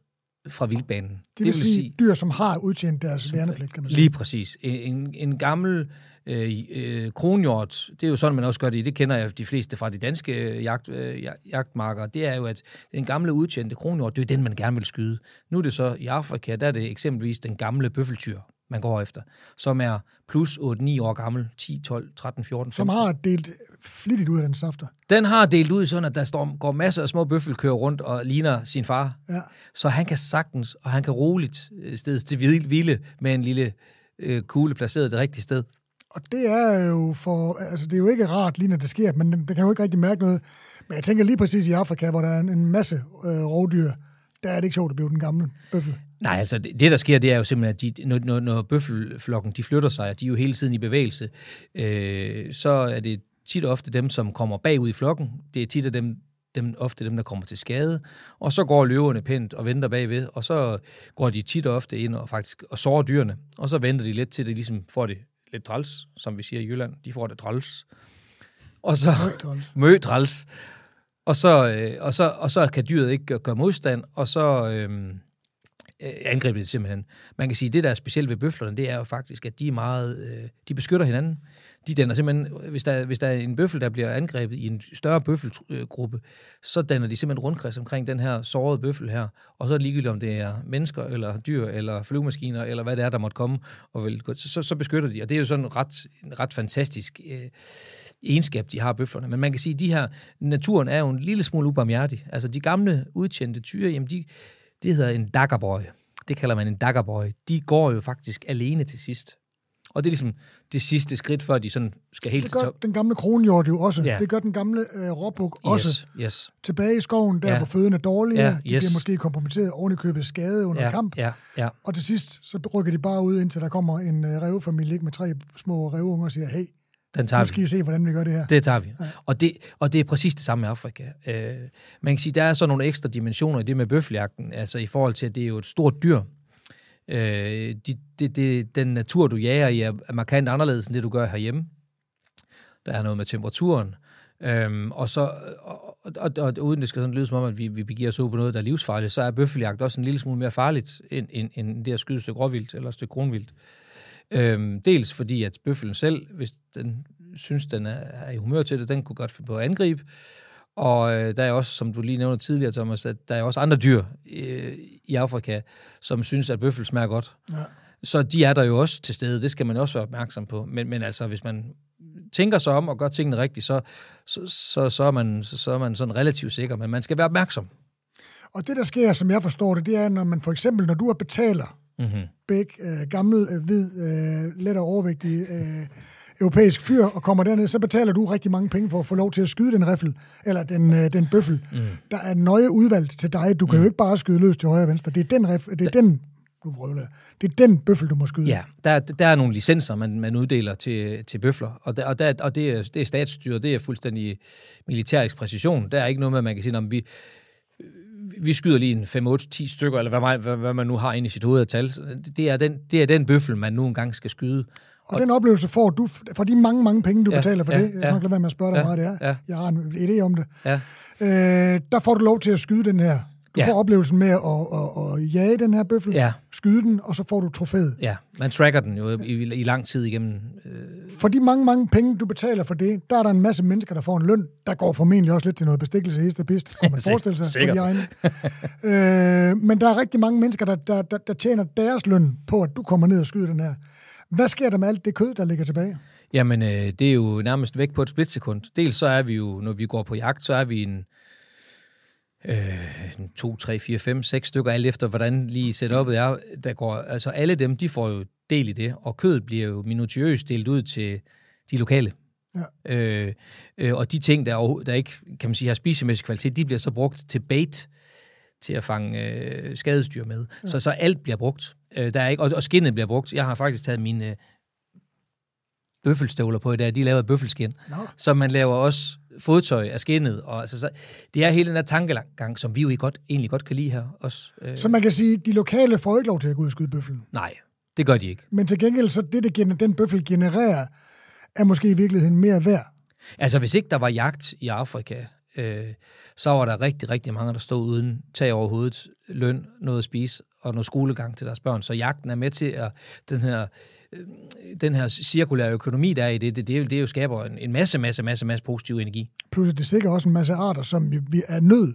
Speaker 2: fra vildbanen. Det,
Speaker 1: det vil sige, sige dyr, som har udtjent deres værnepligt, kan man sige.
Speaker 2: Lige præcis. En, en gammel øh, øh, kronhjort, det er jo sådan, man også gør det det kender jeg de fleste fra de danske øh, jagt, øh, jagtmarker, det er jo, at den gamle udtjente kronhjort, det er den, man gerne vil skyde. Nu er det så i Afrika, der er det eksempelvis den gamle bøffeltyr, man går efter, som er plus 8-9 år gammel, 10, 12, 13, 14, 15.
Speaker 1: Som har delt flittigt ud af den safter.
Speaker 2: Den har delt ud sådan, at der står, går masser af små bøffelkører rundt og ligner sin far.
Speaker 1: Ja.
Speaker 2: Så han kan sagtens, og han kan roligt øh, stedet til hvile med en lille øh, kugle placeret det rigtige sted.
Speaker 1: Og det er jo for, altså det er jo ikke rart lige når det sker, men det, kan jo ikke rigtig mærke noget. Men jeg tænker lige præcis i Afrika, hvor der er en, en masse øh, rovdyr, der er det ikke sjovt at blive den gamle bøffel.
Speaker 2: Nej, altså det, det, der sker, det er jo simpelthen, at de, når, når, når bøffelflokken de flytter sig, og de er jo hele tiden i bevægelse, øh, så er det tit og ofte dem, som kommer bagud i flokken. Det er tit af dem, dem, ofte dem, der kommer til skade. Og så går løverne pænt og venter bagved, og så går de tit og ofte ind og faktisk og sårer dyrene. Og så venter de lidt til, det ligesom får det lidt træls, som vi siger i Jylland. De får det træls. Og så... Mø *laughs* træls. Og så, øh, og, så, og så kan dyret ikke gøre modstand, og så... Øh, øh, angriber simpelthen. Man kan sige, at det, der er specielt ved bøflerne, det er jo faktisk, at de er meget, øh, de beskytter hinanden. De danner simpelthen, hvis der, hvis der er en bøffel, der bliver angrebet i en større bøffelgruppe, så danner de simpelthen rundkreds omkring den her sårede bøffel her, og så er det ligegyldigt, om det er mennesker, eller dyr, eller flyvemaskiner, eller hvad det er, der måtte komme, og vil, så, så, så beskytter de. Og det er jo sådan en ret, en ret fantastisk øh, egenskab, de har bøflerne. Men man kan sige, at de her, naturen er jo en lille smule ubarmhjertig. Altså de gamle, udtjente tyre, jamen de, det hedder en daggerboy. Det kalder man en daggerboy. De går jo faktisk alene til sidst. Og det er ligesom det sidste skridt, før de sådan skal helt
Speaker 1: Det gør den gamle kronhjort jo også. Ja. Det gør den gamle øh, råbuk også.
Speaker 2: Yes.
Speaker 1: Tilbage i skoven, der ja. hvor føden er dårlige.
Speaker 2: Ja,
Speaker 1: yes.
Speaker 2: De
Speaker 1: bliver måske kompromitteret oven i købet skade under
Speaker 2: ja,
Speaker 1: kamp.
Speaker 2: Ja, ja.
Speaker 1: Og til sidst, så rykker de bare ud, indtil der kommer en øh, revfamilie med tre små reveunger og siger, hey, den tager nu skal vi. I se, hvordan vi gør det her.
Speaker 2: Det tager vi. Ja. Og, det, og det er præcis det samme i Afrika. Øh, man kan sige, der er så nogle ekstra dimensioner i det med bøffeljagten, altså i forhold til, at det er jo et stort dyr. Øh, de, det, det, den natur, du jager i, er, markant anderledes end det, du gør herhjemme. Der er noget med temperaturen. Øhm, og så, og, og, og, og uden det skal sådan lyde som om, at vi, vi begiver os ud på noget, der er livsfarligt, så er bøffeljagt også en lille smule mere farligt, end, end, end det at skyde et stykke råvildt eller et stykke kronvildt. Øhm, dels fordi, at bøffelen selv, hvis den synes, den er, er i humør til det, den kunne godt finde på at angribe. Og øh, der er også, som du lige nævnte tidligere, Thomas, at der er også andre dyr øh, i Afrika, som synes, at bøffel smager godt. Ja. Så de er der jo også til stede, det skal man også være opmærksom på. Men, men altså, hvis man tænker sig om og gør tingene rigtigt, så, så, så, så, er man, så, så er man sådan relativt sikker, men man skal være opmærksom.
Speaker 1: Og det, der sker, som jeg forstår det, det er, når man for eksempel, når du betaler mm-hmm. begge øh, gammel, øh, hvid, øh, let og overvægtig øh, europæisk fyr og kommer derned, så betaler du rigtig mange penge for at få lov til at skyde den riffel, eller den, øh, den bøffel. Mm. Der er nøje udvalgt til dig. Du kan mm. jo ikke bare skyde løs til højre og venstre. Det er den, riffel, det er den nu vrøvler Det er den bøffel, du må skyde.
Speaker 2: Ja, der, der er nogle licenser, man, man uddeler til, til bøfler, og, der, og, der, og det, er, det er statsstyret, det er fuldstændig militærisk præcision. Der er ikke noget med, at man kan sige, om vi, vi skyder lige en 5, 8, 10 stykker, eller hvad, hvad, hvad man nu har inde i sit hoved af tal. Det er, den, det er den bøffel, man nu engang skal skyde.
Speaker 1: Og, og den oplevelse får du for de mange, mange penge, du ja, betaler for ja, det. Jeg skal ja, være med at spørge dig, ja, meget det er. Ja. Jeg har en idé om det. Ja. Øh, der får du lov til at skyde den her du ja. får oplevelsen med at, at, at jage den her bøffel, ja. skyde den, og så får du trofæet.
Speaker 2: Ja, man tracker den jo i, i lang tid igennem. Øh...
Speaker 1: For de mange, mange penge, du betaler for det, der er der en masse mennesker, der får en løn. Der går formentlig også lidt til noget bestikkelse, hest og pist, kan man *laughs* forestille sig. Sikkert. På de øh, men der er rigtig mange mennesker, der, der, der, der tjener deres løn på, at du kommer ned og skyder den her. Hvad sker der med alt det kød, der ligger tilbage?
Speaker 2: Jamen, øh, det er jo nærmest væk på et splitsekund. Dels så er vi jo, når vi går på jagt, så er vi en øh, to, tre, fire, fem, seks stykker, alt efter hvordan lige setupet er. Der går, altså alle dem, de får jo del i det, og kødet bliver jo minutiøst delt ud til de lokale. Ja. Øh, øh, og de ting, der, der ikke kan man sige, har spisemæssig kvalitet, de bliver så brugt til bait, til at fange øh, skadesdyr med. Ja. Så, så alt bliver brugt. Øh, der er ikke, og, og skinnet bliver brugt. Jeg har faktisk taget mine øh, bøffelstøvler på i dag. De laver bøffelskin. No. Så man laver også fodtøj af skinnet. Og, altså, så, det er hele den der tankegang, som vi jo godt, egentlig godt kan lide her. Også,
Speaker 1: øh. Så man kan sige, de lokale får ikke lov til at gå ud og skyde bøffelen?
Speaker 2: Nej, det gør de ikke.
Speaker 1: Men til gengæld, så det, det den bøffel genererer, er måske i virkeligheden mere værd.
Speaker 2: Altså, hvis ikke der var jagt i Afrika, øh, så var der rigtig, rigtig mange, der stod uden tag over hovedet, løn, noget at spise og noget skolegang til deres børn. Så jagten er med til at den her Øh, den her cirkulære økonomi, der er i det, det, det, det jo skaber en, en masse, masse, masse, masse positiv energi.
Speaker 1: Plus det sikkert også en masse arter, som vi er nød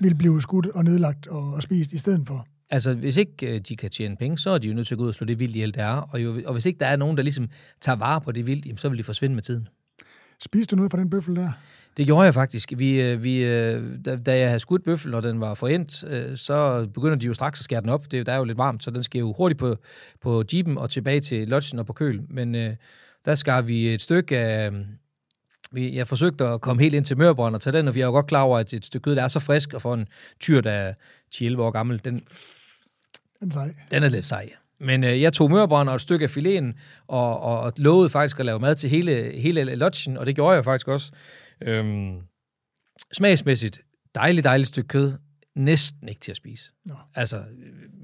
Speaker 1: vil blive skudt og nedlagt og, og spist i stedet for.
Speaker 2: Altså, hvis ikke øh, de kan tjene penge, så er de jo nødt til at gå ud og slå det vildt ihjel, der er. Og, jo, og hvis ikke der er nogen, der ligesom tager vare på det vildt, jamen, så vil de forsvinde med tiden.
Speaker 1: Spiste du noget fra den bøffel der?
Speaker 2: Det gjorde jeg faktisk. Vi, øh, vi, øh, da, da jeg havde skudt bøffel, og den var forent, så begynder de jo straks at skære den op. Det, der er jo lidt varmt, så den skal jo hurtigt på, på jeepen og tilbage til lodgen og på køl. Men øh, der skar vi et stykke af... Vi, jeg forsøgte at komme helt ind til mørbrænd og tage den, og vi er jo godt klar over, at et stykke kød, der er så frisk, og for en tyr, der er 10-11 år gammel, den,
Speaker 1: den, sej.
Speaker 2: den er lidt sej. Men øh, jeg tog mørbrænd og et stykke af filéen, og, og lovede faktisk at lave mad til hele, hele lodgen, og det gjorde jeg faktisk også. Øhm, smagsmæssigt, dejligt, dejligt stykke kød, næsten ikke til at spise. Nå. Altså,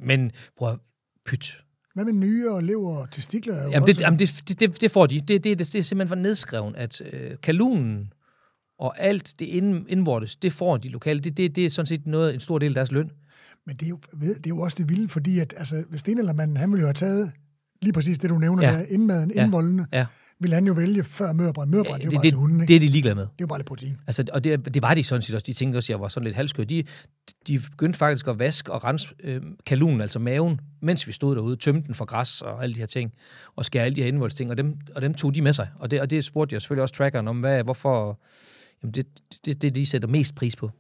Speaker 2: men prøv pyt.
Speaker 1: Hvad med nyre og lever og testikler?
Speaker 2: Jamen, også... det, jamen det, det, det, får de. Det, det, det, det er simpelthen for nedskrevet, at øh, kalunen og alt det ind, indvortes, det får de lokale. Det, det, det er sådan set noget, en stor del af deres løn.
Speaker 1: Men det er jo, det er jo også det vilde, fordi at, altså, hvis Stenellermanden, han ville jo have taget lige præcis det, du nævner ja. der, indmaden, ja. indvoldene, ja vil han jo vælge før mørbrænd. Mørbrænd, ja, det, det er jo bare
Speaker 2: det,
Speaker 1: til hunden, ikke?
Speaker 2: Det er de ligeglade med. Det
Speaker 1: er jo bare lidt protein.
Speaker 2: Altså, og det, det var de sådan set også. De tænkte også, at jeg var sådan lidt halskør. De, de begyndte faktisk at vaske og rense øh, kalunen, altså maven, mens vi stod derude, tømte den for græs og alle de her ting, og skære alle de her indvoldsting, og dem, og dem tog de med sig. Og det, og det spurgte jeg selvfølgelig også trackeren om, hvad, hvorfor... Jamen, det, det, det, de sætter mest pris på.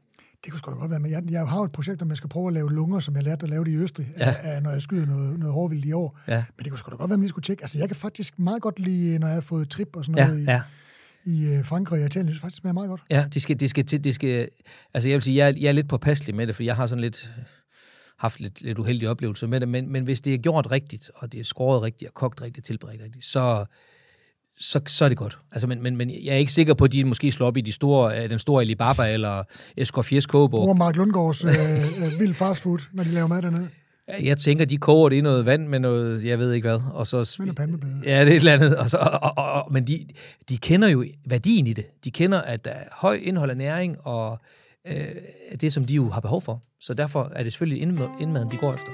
Speaker 1: Det kunne sgu da godt være, men jeg, jeg har et projekt, om jeg skal prøve at lave lunger, som jeg lærte at lave det i Østrig, ja. af, når jeg skyder noget, noget hårdvildt i år. Ja. Men det kunne sgu da godt være, at jeg skulle tjekke. Altså, jeg kan faktisk meget godt lide, når jeg har fået trip og sådan noget ja, ja. i, i uh, Frankrig og Italien. Det faktisk smager meget godt.
Speaker 2: Ja, det skal, det skal, det skal, altså jeg vil sige, jeg, jeg er lidt påpasselig med det, for jeg har sådan lidt haft lidt, lidt uheldige oplevelser med det, men, men hvis det er gjort rigtigt, og det er skåret rigtigt, og kogt rigtigt, tilberedt rigtigt, så, så, så er det godt. Altså, men, men, men jeg er ikke sikker på, at de måske slår op i de store, øh, den store Alibaba eller Escoffiers kogebog.
Speaker 1: Bruger Mark Lundgaards øh, øh, vild fastfood, når de laver mad dernede.
Speaker 2: Jeg tænker, de koger det i noget vand med noget, jeg ved ikke hvad. Og så,
Speaker 1: med noget
Speaker 2: Ja, det er et eller andet. Og så, og, og, og, men de, de kender jo værdien i det. De kender, at der er høj indhold af næring, og øh, det, som de jo har behov for. Så derfor er det selvfølgelig indmaden, de går efter.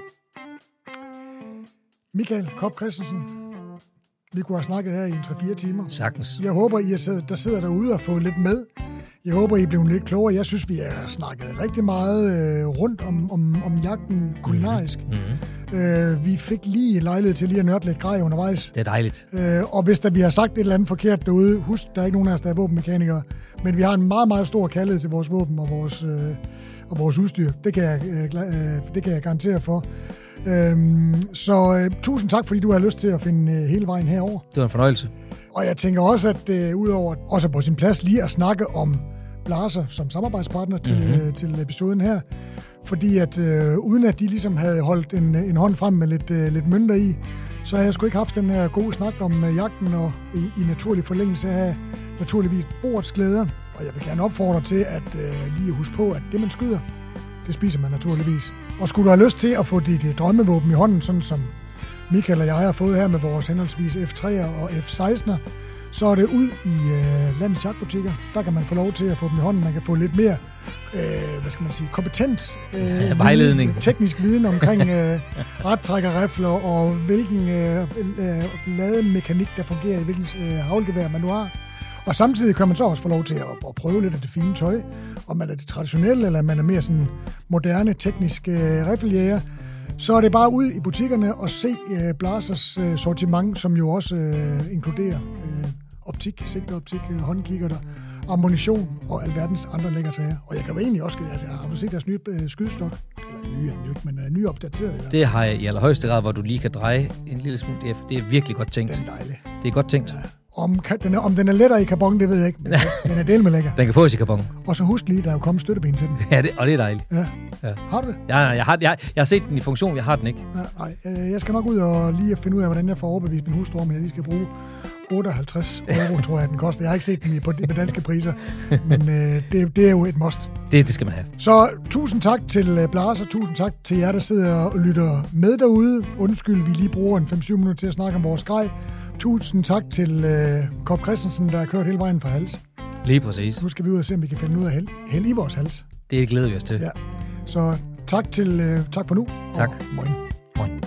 Speaker 1: Michael Kopp Christensen, vi kunne have snakket her i en 3-4 timer.
Speaker 2: Sagtens.
Speaker 1: Jeg håber, I er, der sidder derude og får lidt med. Jeg håber, I blevet lidt klogere. Jeg synes, vi har snakket rigtig meget øh, rundt om, om, om jagten kulinarisk. Mm-hmm. Øh, vi fik lige lejlighed til lige at nørde lidt grej undervejs.
Speaker 2: Det er dejligt.
Speaker 1: Øh, og hvis der vi har sagt et eller andet forkert derude, husk, der er ikke nogen af os, der er våbenmekanikere, men vi har en meget, meget stor kærlighed til vores våben og vores, øh, og vores udstyr. Det kan, jeg, øh, øh det kan jeg garantere for. Øhm, så øh, tusind tak, fordi du har lyst til at finde øh, hele vejen herover.
Speaker 2: Det var en fornøjelse.
Speaker 1: Og jeg tænker også, at øh, udover også på sin plads lige at snakke om Blaser som samarbejdspartner til, mm-hmm. øh, til episoden her, fordi at øh, uden at de ligesom havde holdt en, en hånd frem med lidt, øh, lidt mønter i, så har jeg sgu ikke haft den her gode snak om øh, jagten, og i, i naturlig forlængelse af naturligvis bordets glæder. Og jeg vil gerne opfordre til at øh, lige huske på, at det man skyder, det spiser man naturligvis. Og skulle du have lyst til at få dit øh, drømmevåben i hånden, sådan som Michael og jeg har fået her med vores henholdsvis F3'er og F16'er, så er det ud i øh, landets jagtbutikker. Der kan man få lov til at få dem i hånden. Man kan få lidt mere, øh, hvad skal man sige, kompetent
Speaker 2: øh, vejledning.
Speaker 1: Viden, teknisk viden omkring *laughs* øh, rettrækkerrifler og hvilken øh, øh, lademekanik, der fungerer i hvilken øh, havlgevær man nu har. Og samtidig kan man så også få lov til at, at prøve lidt af det fine tøj, om man er det traditionelle, eller man er mere sådan moderne, teknisk øh, riffeljæger. Så er det bare ud i butikkerne og se øh, Blasers øh, sortiment, som jo også øh, inkluderer øh, optik, sigteoptik, øh, håndkikkerter, ammunition og alverdens andre lækre sager. Og jeg kan jo egentlig også, altså har du set deres nye øh, skydestok? Eller nye er ikke, men øh, nye opdateret. Ja.
Speaker 2: Det har jeg i allerhøjeste grad, hvor du lige kan dreje en lille smule. Det er, det er virkelig godt tænkt.
Speaker 1: Den er dejlig.
Speaker 2: Det er godt tænkt. Ja.
Speaker 1: Om, den er, om den er lettere i karbon, det ved jeg ikke, men *laughs* den er del med lækker.
Speaker 2: Den kan fås i karbon.
Speaker 1: Og så husk lige, der er jo kommet støtteben til den.
Speaker 2: Ja, det, og det er dejligt.
Speaker 1: Ja. ja. Har du det?
Speaker 2: Ja, nej, jeg har, jeg, jeg har set den i funktion, jeg har den ikke.
Speaker 1: Ja, nej, øh, jeg skal nok ud og lige finde ud af, hvordan jeg får overbevist min hustru om, at jeg lige skal bruge 58 euro, tror jeg, den koster. Jeg har ikke set den på, på danske priser, *laughs* men øh, det, det er jo et must.
Speaker 2: Det, det skal man have.
Speaker 1: Så tusind tak til øh, Blaser, tusind tak til jer, der sidder og lytter med derude. Undskyld, vi lige bruger en 5-7 minutter til at snakke om vores grej. Tusind tak til uh, Kop Christensen, der har kørt hele vejen fra hals.
Speaker 2: Lige præcis.
Speaker 1: Nu skal vi ud og se, om vi kan finde ud af held, held i vores hals.
Speaker 2: Det glæder vi os til.
Speaker 1: Ja. Så tak, til, uh, tak for nu.
Speaker 2: Tak.
Speaker 1: Og moin.
Speaker 2: Moin.